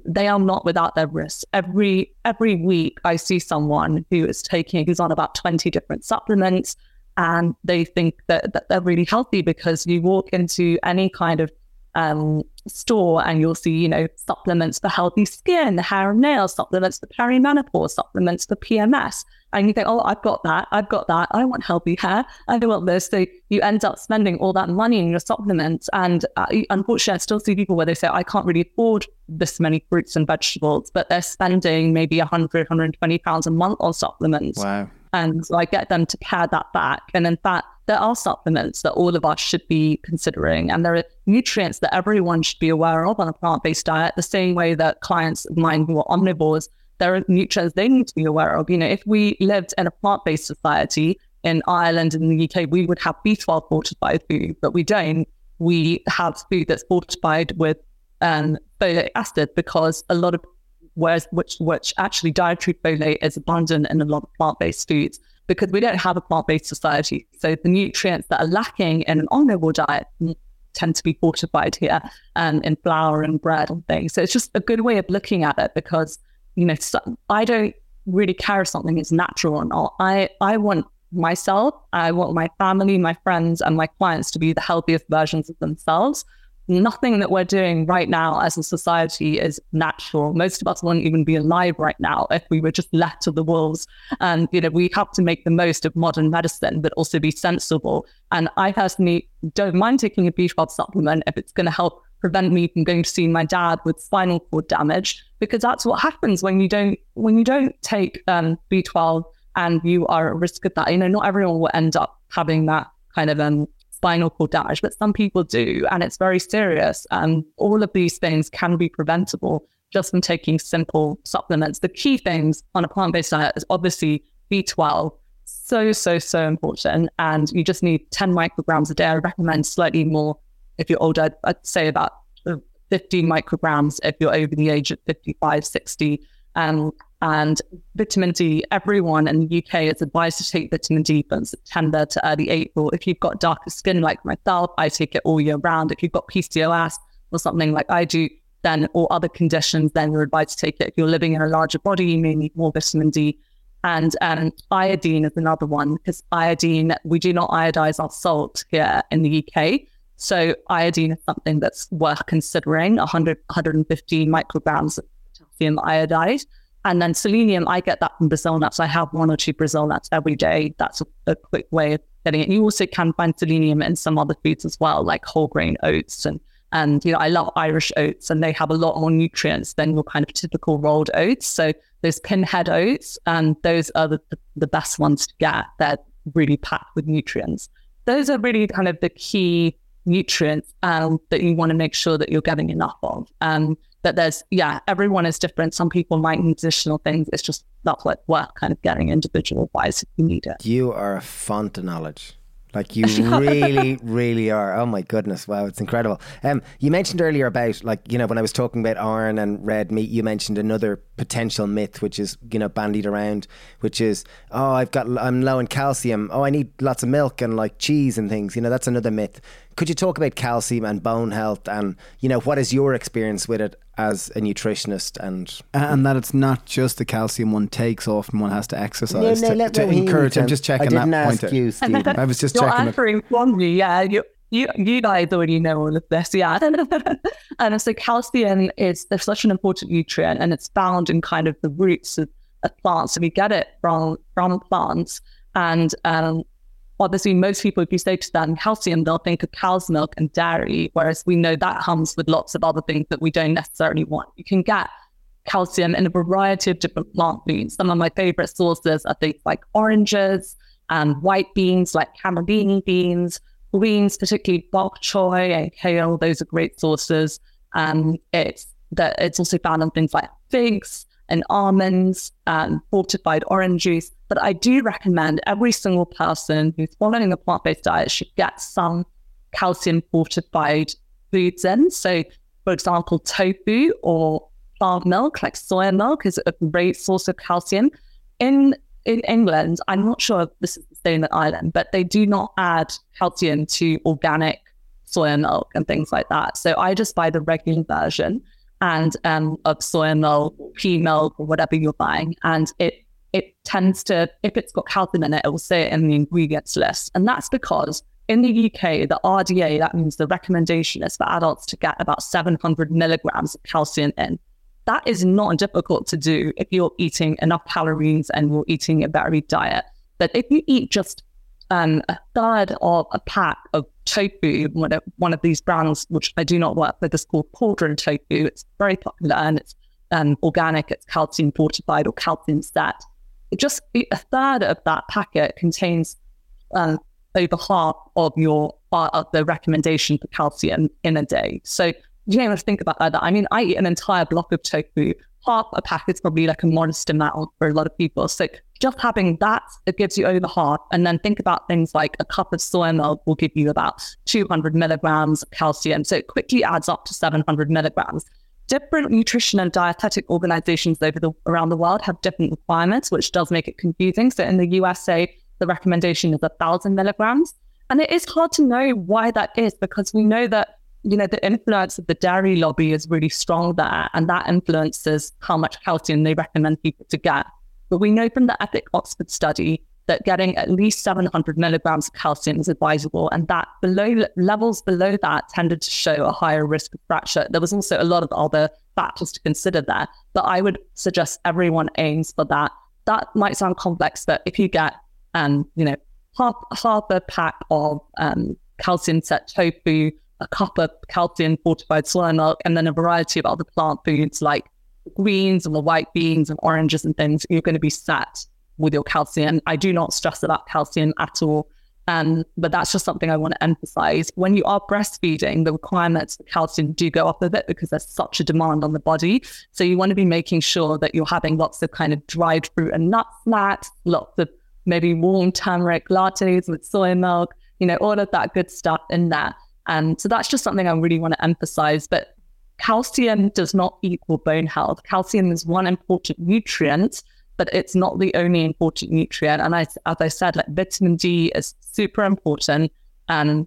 C: they are not without their risks. Every every week I see someone who is taking who's on about 20 different supplements and they think that, that they're really healthy because you walk into any kind of um, store and you'll see, you know, supplements for healthy skin, the hair and nails, supplements for perimenopause, supplements for PMS. And you think, oh, I've got that. I've got that. I want healthy hair. I want this. So you end up spending all that money in your supplements. And uh, unfortunately, I still see people where they say, I can't really afford this many fruits and vegetables, but they're spending maybe 100, 120 pounds a month on supplements.
B: Wow.
C: And so I get them to pare that back. And in fact, there are supplements that all of us should be considering. And there are nutrients that everyone should be aware of on a plant based diet, the same way that clients of mine who are omnivores, there are nutrients they need to be aware of. You know, if we lived in a plant based society in Ireland and the UK, we would have B12 fortified food, but we don't. We have food that's fortified with um, folic acid because a lot of whereas which which actually dietary folate is abundant in a lot of plant-based foods because we don't have a plant-based society. So the nutrients that are lacking in an omnivore diet tend to be fortified here um, in flour and bread and things. So it's just a good way of looking at it because you know I don't really care if something is natural or not. I I want myself, I want my family, my friends, and my clients to be the healthiest versions of themselves nothing that we're doing right now as a society is natural. Most of us wouldn't even be alive right now if we were just left to the wolves. And, you know, we have to make the most of modern medicine, but also be sensible. And I personally don't mind taking a B12 supplement if it's going to help prevent me from going to see my dad with spinal cord damage, because that's what happens when you don't, when you don't take um, B12 and you are at risk of that. You know, not everyone will end up having that kind of um, spinal cord damage, but some people do, and it's very serious. And all of these things can be preventable just from taking simple supplements. The key things on a plant based diet is obviously B12. So, so, so important. And you just need 10 micrograms a day. I recommend slightly more if you're older. I'd, I'd say about 15 micrograms if you're over the age of 55, 60. Um, and vitamin D, everyone in the UK is advised to take vitamin D from September to early April. If you've got darker skin like myself, I take it all year round. If you've got PCOS or something like I do, then or other conditions, then you're advised to take it. If you're living in a larger body, you may need more vitamin D. And um, iodine is another one because iodine, we do not iodize our salt here in the UK. So iodine is something that's worth considering 100, 115 micrograms of potassium iodide. And then selenium, I get that from Brazil nuts. I have one or two Brazil nuts every day. That's a, quick way of getting it. You also can find selenium in some other foods as well, like whole grain oats. And, and you know, I love Irish oats and they have a lot more nutrients than your kind of typical rolled oats. So those pinhead oats, and those are the, the best ones to get. They're really packed with nutrients. Those are really kind of the key nutrients um, that you want to make sure that you're getting enough of. Um, that there's yeah everyone is different some people might need additional things it's just not what worth kind of getting individual advice if you need it
A: you are a font of knowledge like you really, really are. Oh my goodness! Wow, it's incredible. Um, you mentioned earlier about like you know when I was talking about iron and red meat, you mentioned another potential myth which is you know bandied around, which is oh I've got I'm low in calcium. Oh I need lots of milk and like cheese and things. You know that's another myth. Could you talk about calcium and bone health and you know what is your experience with it as a nutritionist and
B: and that it's not just the calcium one takes off and one has to exercise no, no, to, to encourage. I'm just checking
A: I
B: that
A: point. You,
B: I was just
C: You're
B: checking.
C: answering it. yeah. You, you, you guys already know all of this, yeah. and so calcium is there's such an important nutrient, and it's found in kind of the roots of, of plants. So we get it from from plants, and um, obviously most people, if you say to them calcium, they'll think of cow's milk and dairy, whereas we know that comes with lots of other things that we don't necessarily want. You can get calcium in a variety of different plant foods. Some of my favorite sources are things like oranges and white beans, like cannellini beans, greens, particularly bok choy and kale. Those are great sources. And it's that it's also found in things like figs, and almonds and fortified orange juice. But I do recommend every single person who's following a plant based diet should get some calcium fortified foods in. So, for example, tofu or plant milk, like soy milk, is a great source of calcium. In in England, I'm not sure if this is the same in Ireland, but they do not add calcium to organic soy milk and things like that. So I just buy the regular version and um, milk, pea milk, or whatever you're buying. And it it tends to, if it's got calcium in it, it will say it in the ingredients list. And that's because in the UK, the RDA, that means the recommendation is for adults to get about 700 milligrams of calcium in. That is not difficult to do if you're eating enough calories and you're eating a varied diet. But if you eat just um, a third of a pack of tofu, one of, one of these brands, which I do not work with, is called Cauldron Tofu. It's very popular and it's um, organic, it's calcium fortified or calcium set. Just a third of that packet contains uh, over half of your uh, of the recommendation for calcium in a day. So you don't to think about that. I mean, I eat an entire block of tofu. Half a packet is probably like a modest amount for a lot of people. So just having that, it gives you over half. And then think about things like a cup of soy milk will give you about 200 milligrams of calcium. So it quickly adds up to 700 milligrams. Different nutrition and dietetic organizations over the, around the world have different requirements, which does make it confusing. So in the USA, the recommendation is 1,000 milligrams. And it is hard to know why that is because we know that you know, the influence of the dairy lobby is really strong there, and that influences how much calcium they recommend people to get. But we know from the EPIC Oxford study that getting at least 700 milligrams of calcium is advisable, and that below levels below that tended to show a higher risk of fracture. There was also a lot of other factors to consider there, but I would suggest everyone aims for that. That might sound complex, but if you get, um, you know, half half a pack of um, calcium set tofu, a cup of calcium fortified soy milk, and then a variety of other plant foods like greens and the white beans and oranges and things, you're going to be set with your calcium. I do not stress about calcium at all. Um, but that's just something I want to emphasize. When you are breastfeeding, the requirements for calcium do go up a bit because there's such a demand on the body. So you want to be making sure that you're having lots of kind of dried fruit and nut snacks, lots of maybe warm turmeric lattes with soy milk, you know, all of that good stuff in there. And so that's just something I really want to emphasize. But calcium does not equal bone health. Calcium is one important nutrient, but it's not the only important nutrient. And I, as I said, like vitamin D is super important and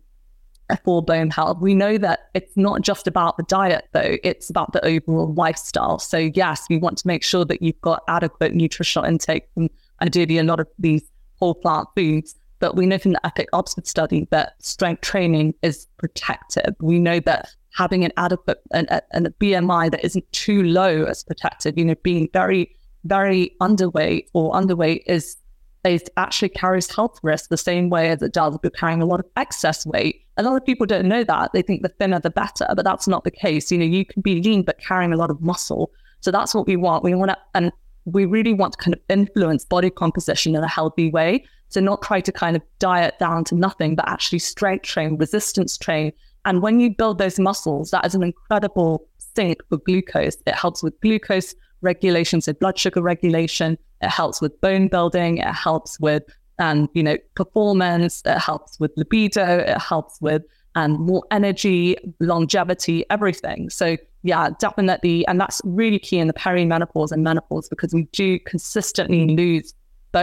C: for bone health. We know that it's not just about the diet, though, it's about the overall lifestyle. So, yes, we want to make sure that you've got adequate nutritional intake from ideally a lot of these whole plant foods. But we know from the EPIC Oxford study that strength training is protective. We know that having an adequate and a, BMI that isn't too low is protective. You know, being very, very underweight or underweight is it actually carries health risks the same way as it does if you're carrying a lot of excess weight. A lot of people don't know that. They think the thinner the better, but that's not the case. You know, you can be lean but carrying a lot of muscle. So that's what we want. We want to, and we really want to kind of influence body composition in a healthy way. So not try to kind of diet down to nothing, but actually strength train, resistance train. And when you build those muscles, that is an incredible sink for glucose. It helps with glucose regulation, so blood sugar regulation. It helps with bone building. It helps with, um, you know, performance. It helps with libido. It helps with um, more energy, longevity, everything. So yeah, definitely. And that's really key in the perimenopause and menopause because we do consistently lose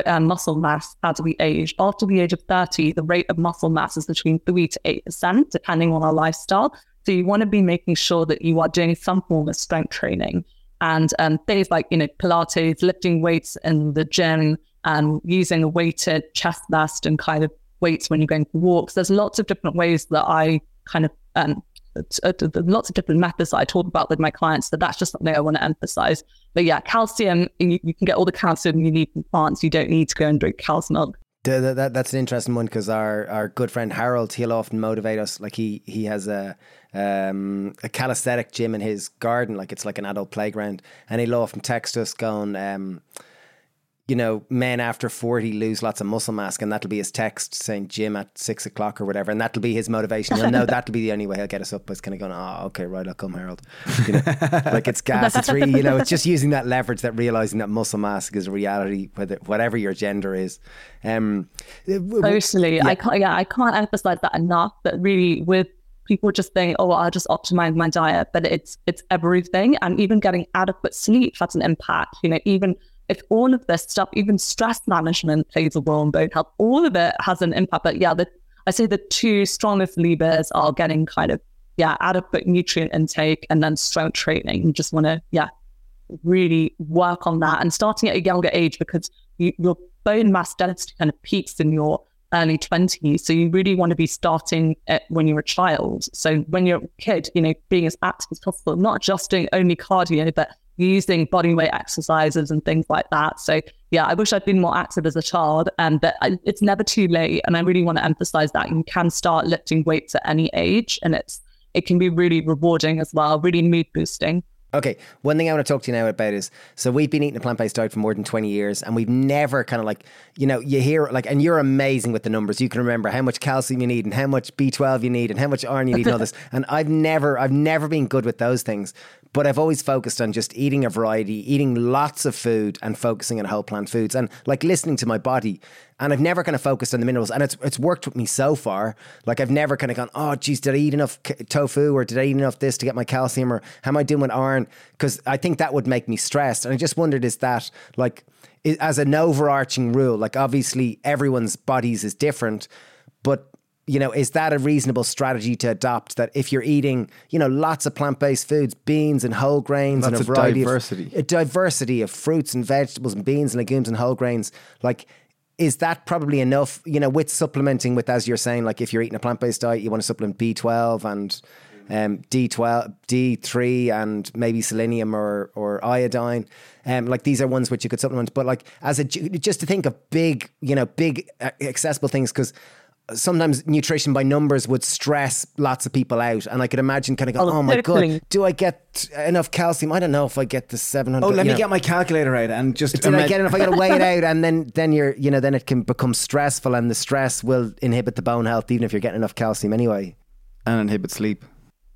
C: um, muscle mass as we age. After the age of 30, the rate of muscle mass is between 3 to 8%, depending on our lifestyle. So you want to be making sure that you are doing some form of strength training and um, things like, you know, Pilates, lifting weights in the gym, and using a weighted chest vest and kind of weights when you're going for walks. There's lots of different ways that I kind of um, uh, lots of different methods that I talk about with my clients. So that's just something I want to emphasize. But yeah, calcium, you, you can get all the calcium you need from plants. You don't need to go and drink cow's milk.
A: The, that, that's an interesting one because our, our good friend Harold, he'll often motivate us. Like he he has a um, a calisthenic gym in his garden, like it's like an adult playground, and he'll often text us going, um, you know, men after 40 lose lots of muscle mass, and that'll be his text saying gym at six o'clock or whatever. And that'll be his motivation. He'll know that'll be the only way he'll get us up. Is kind of going, oh, okay, right, I'll come, Harold. You know, like it's gas. It's really, you know, it's just using that leverage, that realizing that muscle mass is a reality, whether, whatever your gender is. Um,
C: Totally. Yeah. I can't, yeah, I can't emphasize that enough, but really with people just think, oh, I'll just optimize my diet, but it's, it's everything. And even getting adequate sleep has an impact, you know, even if all of this stuff, even stress management plays a role in bone health, all of it has an impact. But yeah, the, I say the two strongest levers are getting kind of, yeah, adequate nutrient intake and then strength training. You just want to, yeah, really work on that and starting at a younger age because you, your bone mass density kind of peaks in your early 20s. So you really want to be starting when you're a child. So when you're a kid, you know, being as active as possible, not just doing only cardio, but using body weight exercises and things like that. So yeah, I wish I'd been more active as a child, um, and that it's never too late. And I really want to emphasize that you can start lifting weights at any age, and it's it can be really rewarding as well, really mood boosting.
A: Okay, one thing I want to talk to you now about is so we've been eating a plant based diet for more than 20 years and we've never kind of like, you know, you hear like, and you're amazing with the numbers. You can remember how much calcium you need and how much B12 you need and how much iron you need and all this. And I've never, I've never been good with those things. But I've always focused on just eating a variety, eating lots of food and focusing on whole plant foods and like listening to my body. And I've never kind of focused on the minerals. And it's, it's worked with me so far. Like I've never kind of gone, oh, geez, did I eat enough tofu or did I eat enough this to get my calcium or how am I doing with iron? Because I think that would make me stressed. And I just wondered, is that like, as an overarching rule, like obviously everyone's bodies is different, but you know, is that a reasonable strategy to adopt? That if you're eating, you know, lots of plant based foods, beans and whole grains,
B: lots
A: and a
B: variety diversity.
A: of a diversity of fruits and vegetables and beans and legumes and whole grains, like. Is that probably enough? You know, with supplementing with, as you're saying, like if you're eating a plant based diet, you want to supplement B12 and um, D12, D3, and maybe selenium or or iodine. Um, like these are ones which you could supplement, but like as a just to think of big, you know, big uh, accessible things because sometimes nutrition by numbers would stress lots of people out. And I could imagine kind of going, oh, oh my God, do I get enough calcium? I don't know if I get the 700.
B: Oh, let me
A: know.
B: get my calculator out and just.
A: Did I get enough? I got to weigh it out. And then, then you're, you know, then it can become stressful and the stress will inhibit the bone health, even if you're getting enough calcium anyway.
B: And inhibit sleep.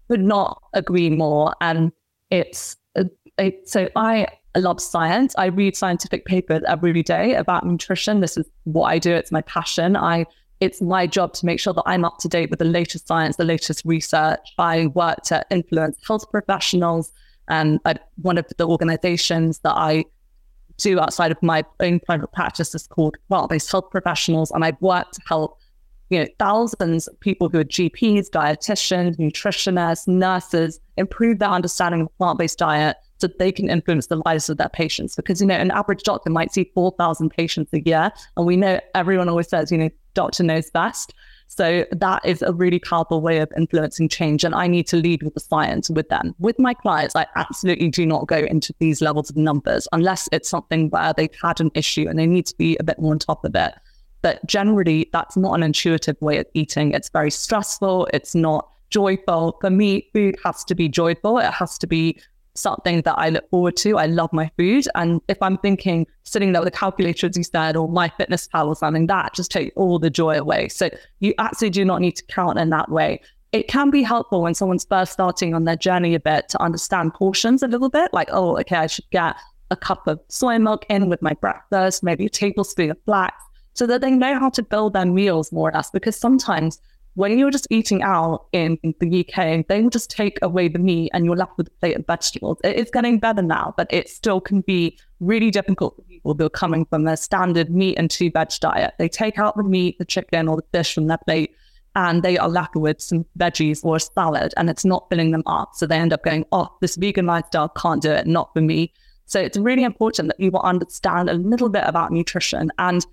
C: Would not agree more. And it's, uh, it, so I, I love science. I read scientific papers every day about nutrition. This is what I do. It's my passion. I it's my job to make sure that I'm up to date with the latest science, the latest research. I work to influence health professionals, and I, one of the organizations that I do outside of my own private practice is called Plant-Based Health Professionals, and I've worked to help you know thousands of people who are GPs, dietitians, nutritionists, nurses improve their understanding of plant-based diet so they can influence the lives of their patients. Because, you know, an average doctor might see 4,000 patients a year. And we know everyone always says, you know, doctor knows best. So that is a really powerful way of influencing change. And I need to lead with the science with them. With my clients, I absolutely do not go into these levels of numbers unless it's something where they've had an issue and they need to be a bit more on top of it. But generally, that's not an intuitive way of eating. It's very stressful. It's not joyful. For me, food has to be joyful. It has to be something that I look forward to. I love my food. And if I'm thinking sitting there with a calculator, as you said, or MyFitnessPal or something, that just takes all the joy away. So you actually do not need to count in that way. It can be helpful when someone's first starting on their journey a bit to understand portions a little bit, like, oh, okay, I should get a cup of soy milk in with my breakfast, maybe a tablespoon of flax, so that they know how to build their meals more or less. Because sometimes when you're just eating out in the UK, they will just take away the meat and you're left with a plate of vegetables. It's getting better now, but it still can be really difficult for people who are coming from their standard meat and two veg diet. They take out the meat, the chicken, or the fish from their plate, and they are left with some veggies or a salad, and it's not filling them up. So they end up going, oh, this vegan lifestyle can't do it, not for me. So it's really important that people understand a little bit about nutrition and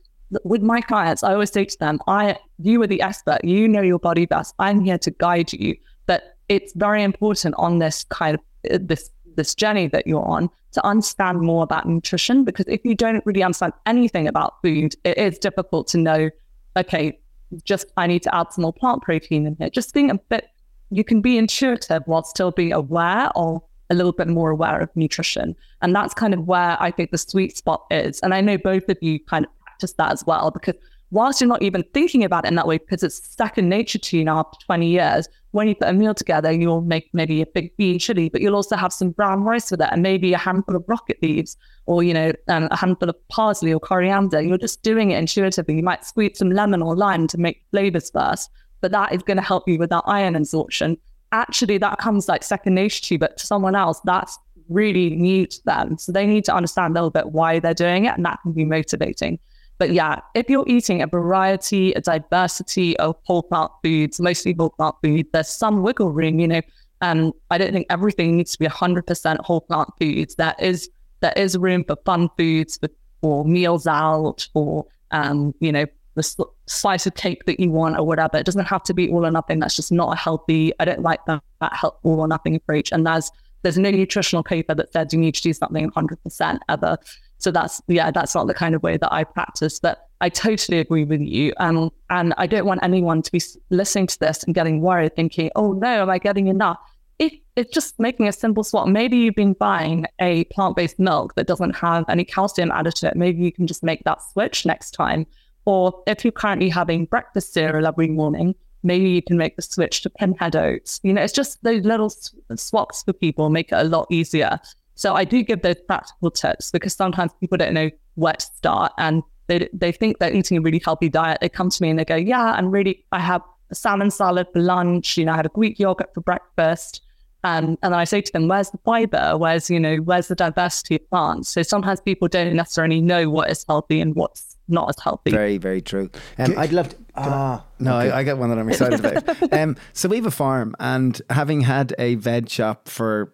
C: with my clients, I always say to them, I you are the expert, you know your body best. I'm here to guide you. But it's very important on this kind of uh, this this journey that you're on to understand more about nutrition because if you don't really understand anything about food, it is difficult to know, okay, just I need to add some more plant protein in here. Just being a bit you can be intuitive while still being aware of a little bit more aware of nutrition. And that's kind of where I think the sweet spot is. And I know both of you kind of practice that as well. Because whilst you're not even thinking about it in that way, because it's second nature to you now after 20 years, when you put a meal together, you'll make maybe a big bean chili, but you'll also have some brown rice with it and maybe a handful of rocket leaves or, you know, um, a handful of parsley or coriander. You're just doing it intuitively. You might squeeze some lemon or lime to make flavors first, but that is going to help you with that iron absorption. Actually, that comes like second nature to you, but to someone else, that's really new to them. So they need to understand a little bit why they're doing it, and that can be motivating. But yeah, if you're eating a variety, a diversity of whole plant foods, mostly whole plant food, there's some wiggle room, you know. And I don't think everything needs to be 100% whole plant foods. There is there is room for fun foods, for, for meals out, for um, you know, the slice of cake that you want or whatever. It doesn't have to be all or nothing. That's just not a healthy. I don't like that that all or nothing approach. And there's there's no nutritional paper that says you need to do something 100% ever. So that's yeah, that's not the kind of way that I practice. But I totally agree with you. Um, and I don't want anyone to be listening to this and getting worried, thinking, "Oh no, am I getting enough?" It, it's just making a simple swap. Maybe you've been buying a plant-based milk that doesn't have any calcium added to it. Maybe you can just make that switch next time. Or if you're currently having breakfast cereal every morning, maybe you can make the switch to pinhead oats. You know, it's just those little swaps for people make it a lot easier. So I do give those practical tips because sometimes people don't know where to start and they, they think they're eating a really healthy diet. They come to me and they go, yeah, I'm really, I have a salmon salad for lunch. You know, I had a Greek yogurt for breakfast. Um, and then I say to them, where's the fiber? Where's, you know, where's the diversity of plants? So sometimes people don't necessarily know what is healthy and what's not as healthy.
A: Very, very true. Um, I'd love to. Ah,
B: no, okay. I, I, get one that I'm excited about. Um, so we have a farm, and having had a veg shop for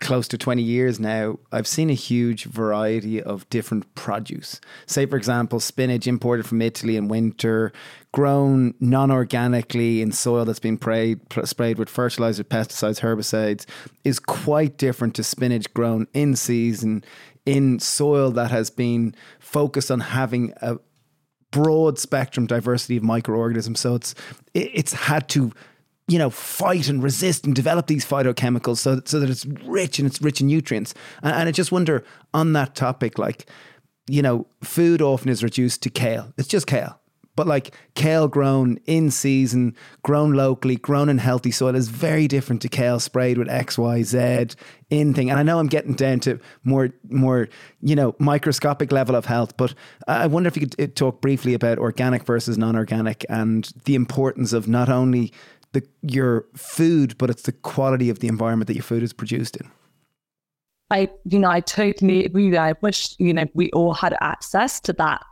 B: close to 20 years now, I've seen a huge variety of different produce. Say, for example, spinach imported from Italy in winter, grown non organically in soil that's been sprayed, with fertilizer, pesticides, herbicides, is quite different to spinach grown in season in soil that has been focused on having a broad spectrum diversity of microorganisms. So it's it's had to you know, fight and resist and develop these phytochemicals so, so that it's rich and it's rich in nutrients. And, and I just wonder on that topic, like, you know, food often is reduced to kale. It's just kale. But like kale grown in season, grown locally, grown in healthy soil is very different to kale sprayed with X, Y, Z in thing. And I know I'm getting down to more, more, you know, microscopic level of health, but I wonder if you could uh, talk briefly about organic versus non-organic and the importance of not only the your food, but it's the quality of the environment that your food is produced in.
C: I, you know, I totally agree. I wish, you know, we all had access to that,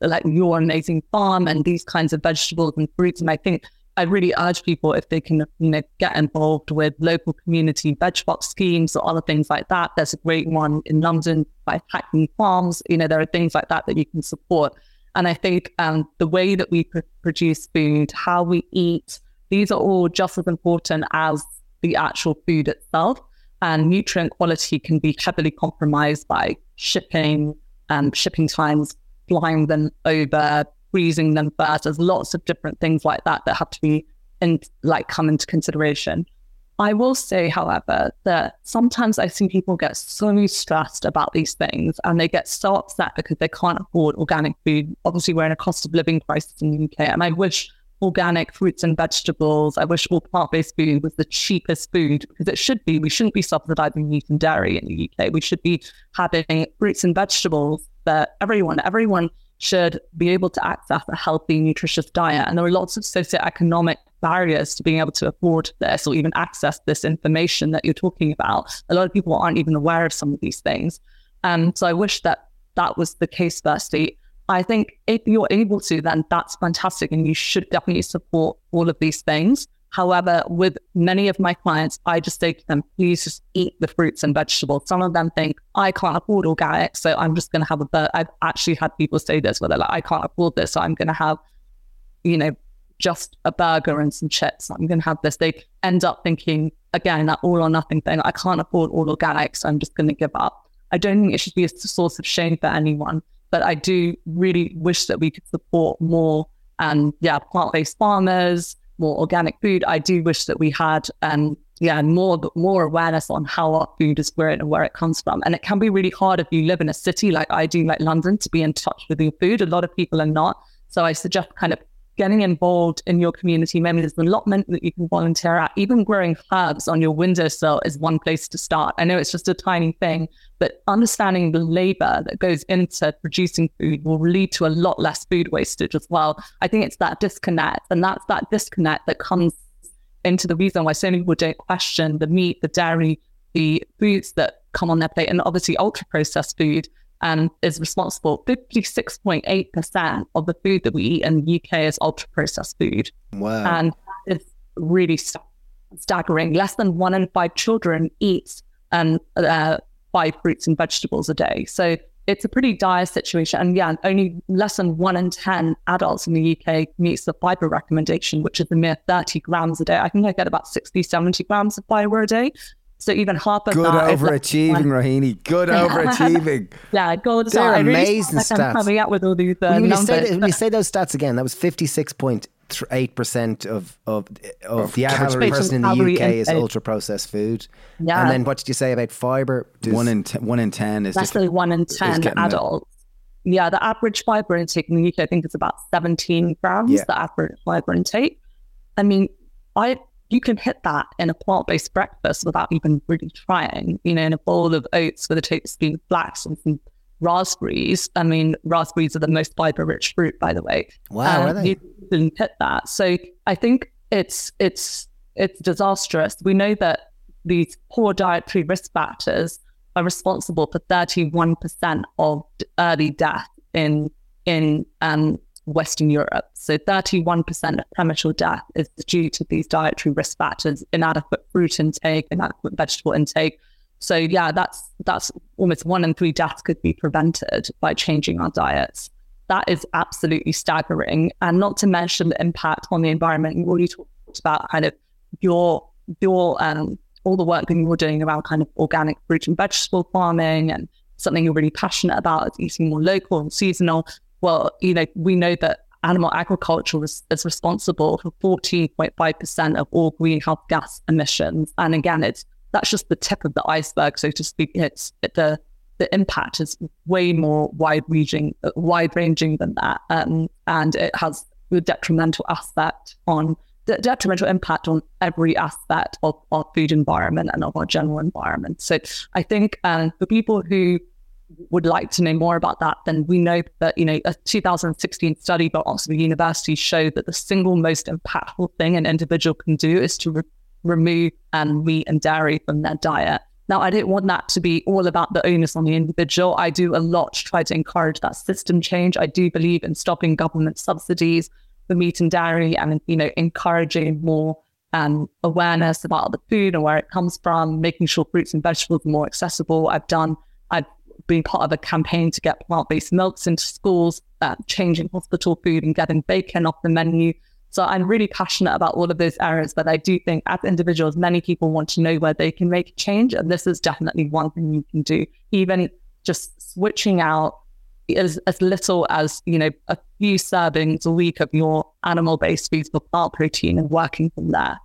C: like your amazing farm and these kinds of vegetables and fruits. And I think I really urge people if they can, you know, get involved with local community veg box schemes or other things like that. There's a great one in London by Hackney Farms. You know, there are things like that that you can support. And I think um, the way that we pr- produce food, how we eat, these are all just as important as the actual food itself. And nutrient quality can be heavily compromised by shipping, and um, shipping times, flying them over, freezing them first. There's lots of different things like that that have to be in, like come into consideration. I will say, however, that sometimes I see people get so stressed about these things and they get so upset because they can't afford organic food. Obviously, we're in a cost of living crisis in the UK, and I wish organic fruits and vegetables, I wish all plant based food was the cheapest food because it should be. We shouldn't be subsidizing meat and dairy in the UK. We should be having fruits and vegetables that everyone, everyone should be able to access a healthy, nutritious diet. And there are lots of socioeconomic barriers to being able to afford this or even access this information that you're talking about. A lot of people aren't even aware of some of these things. Um, so I wish that that was the case, firstly. I think if you're able to, then that's fantastic. And you should definitely support all of these things. However, with many of my clients, I just say to them, please just eat the fruits and vegetables. Some of them think, I can't afford organic, so I'm just going to have a burger. I've actually had people say this where they're like, I can't afford this, so I'm going to have, you know, just a burger and some chips. I'm going to have this. They end up thinking, again, that all or nothing thing. I can't afford all organic, so I'm just going to give up. I don't think it should be a source of shame for anyone, but I do really wish that we could support more and, yeah, plant based farmers more organic food. I do wish that we had, um, yeah, more more awareness on how our food is grown and where it comes from. And it can be really hard if you live in a city like I do, like London, to be in touch with your food. A lot of people are not. So I suggest kind of getting involved in your community. There's allotment that you can volunteer at. Even growing herbs on your windowsill is one place to start. I know it's just a tiny thing, but understanding the labor that goes into producing food will lead to a lot less food wastage as well. I think it's that disconnect, and that's that disconnect that comes into the reason why so many people don't question the meat, the dairy, the foods that come on their plate, and obviously ultra processed food and is responsible 56.8% of the food that we eat in the UK is ultra processed food.
A: Wow.
C: And it's really st- staggering. Less than one in five children eats um, uh, five fruits and vegetables a day. So it's a pretty dire situation. And yeah, only less than one in 10 adults in the UK meets the fiber recommendation, which is a mere 30 grams a day. I think I get about 60, 70 grams of fiber a day. So even half of
A: good
C: that.
A: overachieving, Rohini. Good overachieving.
C: yeah, good.
A: They're
C: I
A: amazing
C: really
A: stats.
C: I'm coming out with all these uh,
A: when, you
C: numbers.
A: say, when you say those stats again, that was fifty six point eight percent of of of,
B: Of
A: the average
B: calories.
A: person in the
C: Calorie
A: UK is ultra processed food.
C: Yeah.
A: And then what did you say about fiber? Does-
B: One in ten, one in ten is
C: Less
B: just
C: than one in 10
B: getting there.
C: adults. Yeah, the average fiber intake in the UK, I think, is about 17 grams,
A: Yeah.
C: the average fiber intake. I mean, I you can hit that in a plant based breakfast without even really trying. You know, in a bowl of oats with a tablespoon of flax and some raspberries. I mean, raspberries are the most fiber rich fruit, by the way.
A: Wow,
C: Um,
A: are they?
C: You can hit that. So I think it's it's it's disastrous. We know that these poor dietary risk factors are responsible for 31% of early death in in um, Western Europe. So 31% of premature death is due to these dietary risk factors, inadequate fruit intake, inadequate vegetable intake. So yeah, that's that's almost one in three deaths could be prevented by changing our diets. That is absolutely staggering, and not to mention the impact on the environment. You already talked about kind of your your um, all the work that you're doing around kind of organic fruit and vegetable farming and something you're really passionate about is eating more local and seasonal. Well, you know, we know that animal agriculture is, is responsible for 14.5% of all greenhouse gas emissions. And again, it's that's just the tip of the iceberg, so to speak. It's it, the the impact is way more wide ranging, wide ranging than that, um, and it has a detrimental aspect on the detrimental impact on every aspect of our food environment and of our general environment. So I think um, for people who would like to know more about that, then we know that, you know, a 2016 study by Oxford University showed that the single most impactful thing an individual can do is to re- remove um, meat and dairy from their diet. Now, I don't want that to be all about the onus on the individual. I do a lot to try to encourage that system change. I do believe in stopping government subsidies the meat and dairy and, you know, encouraging more um, awareness about the food and where it comes from, making sure fruits and vegetables are more accessible. I've done, I've been part of a campaign to get plant-based milks into schools, uh, changing hospital food and getting bacon off the menu. So I'm really passionate about all of those areas, but I do think as individuals, many people want to know where they can make change. And this is definitely one thing you can do. Even just switching out as, as little as, you know, a few servings a week of your animal-based foods for plant protein and working from there.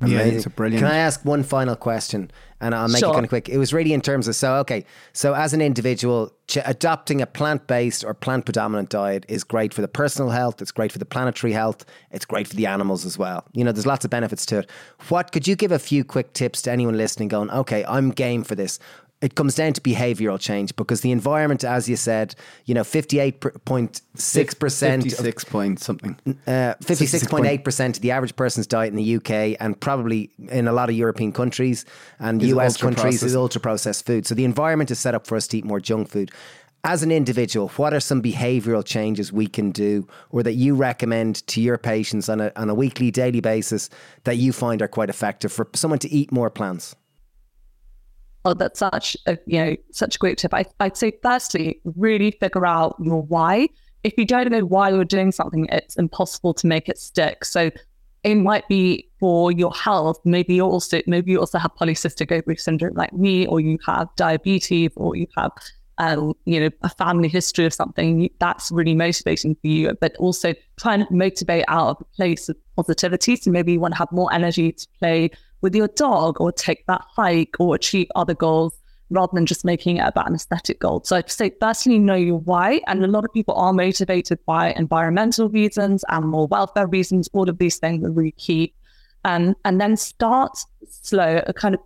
B: Amazing. Yeah, it's a brilliant.
A: Can I ask one final question? And I'll make sure. it kind of quick. It was really in terms of so okay, so as an individual, ch- adopting a plant based or plant predominant diet is great for the personal health. It's great for the planetary health. It's great for the animals as well. You know, there's lots of benefits to it. What could you give a few quick tips to anyone listening? Going, okay, I'm game for this it comes down to behavioral change because the environment, as you said, you know, 58.6%.
B: 56 point something.
A: Uh, 56.8% of the average person's diet in the UK and probably in a lot of European countries and is US countries is ultra processed food. So the environment is set up for us to eat more junk food. As an individual, what are some behavioral changes we can do or that you recommend to your patients on a, on a weekly, daily basis that you find are quite effective for someone to eat more plants?
C: Oh, that's such a you know such a great tip. I, I'd say firstly, really figure out your why. If you don't know why you're doing something, it's impossible to make it stick. So it might be for your health. Maybe you also maybe you also have polycystic ovary syndrome like me, or you have diabetes, or you have um, you know a family history of something. That's really motivating for you. But also trying to motivate out of a place of positivity. So maybe you want to have more energy to play with your dog or take that hike or achieve other goals rather than just making it about an aesthetic goal. So I'd say firstly know your why. And a lot of people are motivated by environmental reasons, animal welfare reasons, all of these things are really key. Um, and then start slow, kind of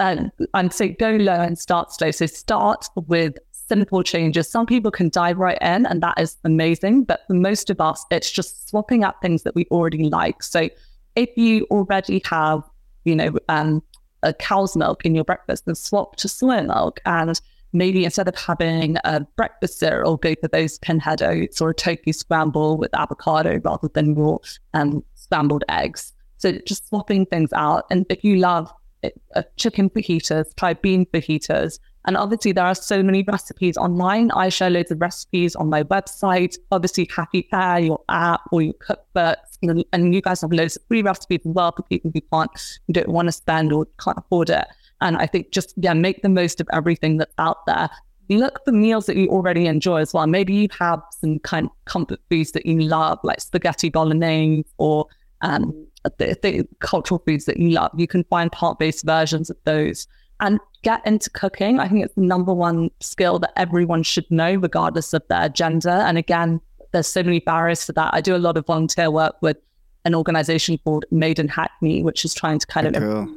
C: uh, I'd say go low and start slow. So start with simple changes. Some people can dive right in, and that is amazing. But for most of us, it's just swapping out things that we already like. So if you already have you know, um, a cow's milk in your breakfast and swap to soy milk. And maybe instead of having a breakfast cereal, go for those pinhead oats or a tofu scramble with avocado rather than your um, scrambled eggs. So just swapping things out. And if you love it, uh, chicken fajitas, try bean fajitas. And obviously, there are so many recipes online. I share loads of recipes on my website. Obviously, Happy Pear, your app, or your cookbooks. And, and you guys have loads of free recipes as well for people who can't, who don't want to spend or can't afford it. And I think just, yeah, make the most of everything that's out there. Look for meals that you already enjoy as well. Maybe you have some kind of comfort foods that you love, like spaghetti bolognese or um, the, the cultural foods that you love. You can find plant based versions of those and get into cooking. I think it's the number one skill that everyone should know, regardless of their gender. And again, there's so many barriers to that. I do a lot of volunteer work with an organization called Made in Hackney, which is trying to kind of cool.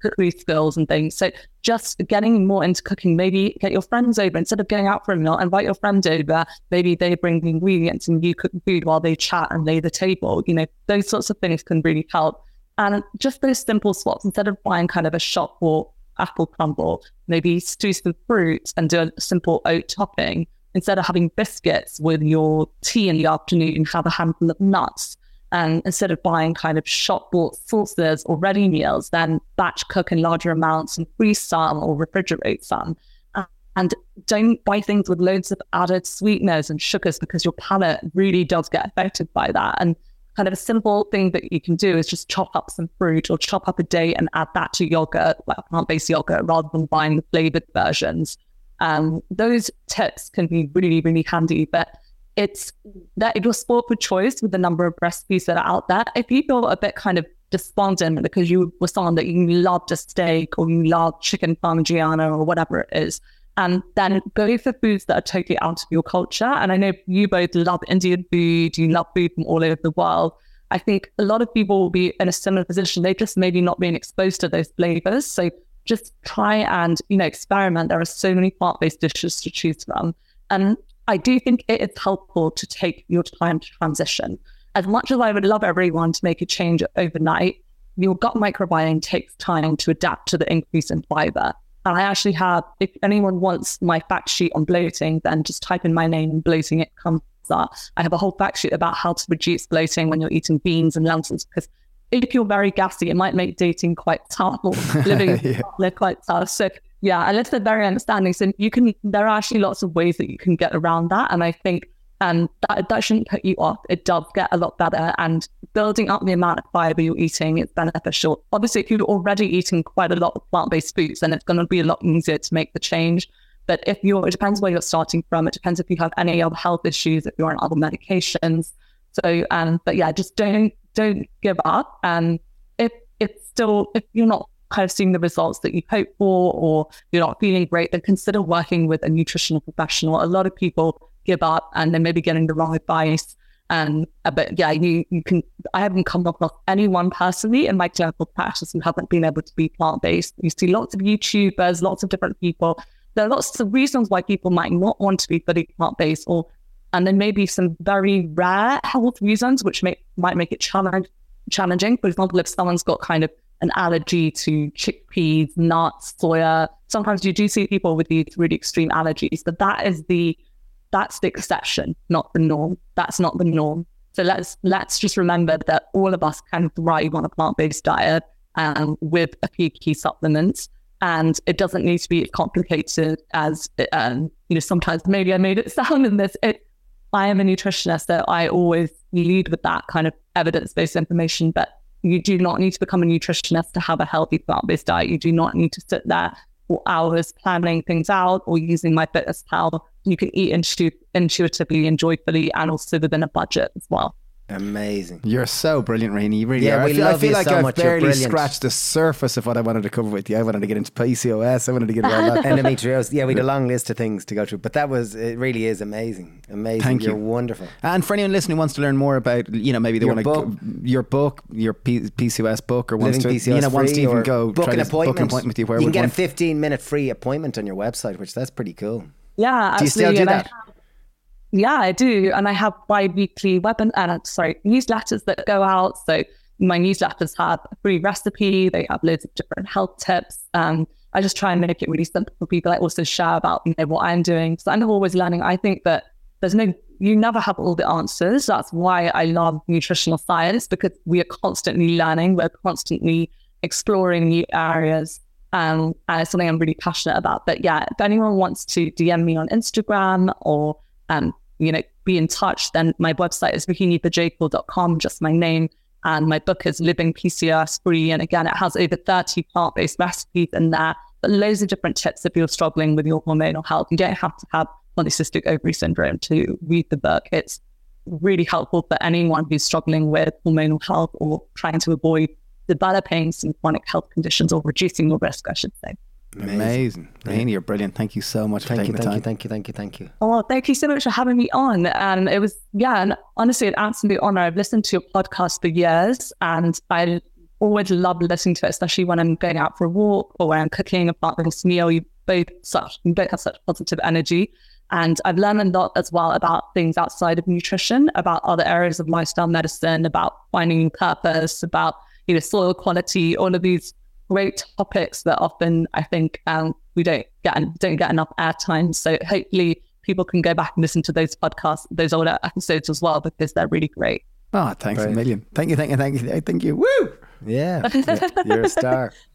C: cookery skills and things. So just getting more into cooking, maybe get your friends over instead of going out for a meal, invite your friend over. Maybe they bring the ingredients and you cook food while they chat and lay the table. You know, those sorts of things can really help. And just those simple swaps instead of buying kind of a shop or apple crumble, maybe stew some fruit and do a simple oat topping. Instead of having biscuits with your tea in the afternoon, have a handful of nuts. And instead of buying kind of shop bought sauces or ready meals, then batch cook in larger amounts and freeze some or refrigerate some. And don't buy things with loads of added sweeteners and sugars because your palate really does get affected by that. And kind of a simple thing that you can do is just chop up some fruit or chop up a date and add that to yogurt, like plant-based yogurt, rather than buying the flavored versions. Um, those tips can be really, really handy, but it's that it was sport for choice with the number of recipes that are out there. If you feel a bit kind of despondent because you were someone that you loved a steak or you loved chicken parmigiano or whatever it is, and then go for foods that are totally out of your culture. And I know you both love Indian food, you love food from all over the world. I think a lot of people will be in a similar position. They've just maybe not been exposed to those flavors. So just try and, you know, experiment. There are so many plant-based dishes to choose from. And I do think it is helpful to take your time to transition. As much as I would love everyone to make a change overnight, your gut microbiome takes time to adapt to the increase in fiber. And I actually have, if anyone wants my fact sheet on bloating, then just type in my name and bloating, it comes up. I have a whole fact sheet about how to reduce bloating when you're eating beans and lentils because if you're very gassy, it might make dating quite tough or living yeah. quite tough. So yeah, unless they're very understanding. So you can there are actually lots of ways that you can get around that. And I think um, that that shouldn't put you off. It does get a lot better, and building up the amount of fiber you're eating is beneficial. Obviously, if you're already eating quite a lot of plant-based foods, then it's going to be a lot easier to make the change. But if you're, it depends where you're starting from. It depends if you have any other health issues, if you're on other medications. So, um, but yeah, just don't don't give up. And if it's still if you're not kind of seeing the results that you hope for, or you're not feeling great, then consider working with a nutritional professional. A lot of people give up and then maybe getting the wrong advice. And uh, but yeah, you you can. I haven't come across anyone personally in my clinical practice who haven't been able to be plant based. You see lots of YouTubers, lots of different people. There are lots of reasons why people might not want to be fully plant based, or and then maybe some very rare health reasons which may, might make it challenge, challenging. For example, if someone's got kind of an allergy to chickpeas, nuts, soya, sometimes you do see people with these really extreme allergies, but that is the that's the exception, not the norm. That's not the norm. So let's let's just remember that all of us can thrive on a plant-based diet um, with a few key supplements. And it doesn't need to be complicated as um, you know. Sometimes maybe I made it sound in this. It, I am a nutritionist, so I always lead with that kind of evidence-based information. But you do not need to become a nutritionist to have a healthy plant-based diet. You do not need to sit there for hours planning things out or using MyFitnessPal you can eat intu- intuitively and joyfully and also within a budget as well.
A: Amazing.
B: You're so brilliant, Rainey. You really yeah, are. I feel, I feel like so I've much. barely scratched the surface of what I wanted to cover with you. I wanted to get into PCOS. I wanted to get into all that.
A: Endometriosis. Yeah, we had a long list of things to go through, but that was, it really is amazing. Amazing. Thank You're you. wonderful.
B: And for anyone listening who wants to learn more about, you know, maybe they your want to, book, your book, your P- PCOS book, or wants Living to, PCOS you know, wants to even go
A: book an, appointment.
B: book an appointment with you. Where
A: you can get one? a 15 minute free appointment on your website, which that's pretty cool.
C: Yeah,
A: do you still do that?
C: Yeah, I do. And I have bi-weekly weapon and uh, sorry, newsletters that go out. So my newsletters have a free recipe, they have loads of different health tips. Um, I just try and make it really simple for people. I also share about you know what I'm doing. So I'm always learning. I think that there's no you never have all the answers. That's why I love nutritional science because we are constantly learning, we're constantly exploring new areas. Um, it's something I'm really passionate about. But yeah, if anyone wants to DM me on Instagram or um, you know, be in touch, then my website is rohinibajekal.com, just my name. And my book is Living PCOS Free. And again, it has over 30 plant based recipes in there, but loads of different tips if you're struggling with your hormonal health. You don't have to have polycystic ovary syndrome to read the book. It's really helpful for anyone who's struggling with hormonal health or trying to avoid developing some chronic health conditions or reducing your risk, I should say.
B: Amazing. Amazing. Rainey, you're brilliant. Thank you so much
A: thank
B: for taking
A: you,
B: the
A: thank
B: time.
A: You, thank you, thank you, thank you.
C: Oh, thank you so much for having me on. And it was, yeah, and honestly, an absolute honor. I've listened to your podcast for years and I always love listening to it, especially when I'm going out for a walk or when I'm cooking a plant-based meal. You both such, you both have such positive energy. And I've learned a lot as well about things outside of nutrition, about other areas of lifestyle medicine, about finding purpose, about, you know, soil quality, all of these great topics that often I think um, we don't get don't get enough airtime. So hopefully people can go back and listen to those podcasts, those older episodes as well, because they're really great.
B: Oh, thanks Brilliant. a million. Thank you, thank you, thank you, thank you. Woo!
A: Yeah, you're a star.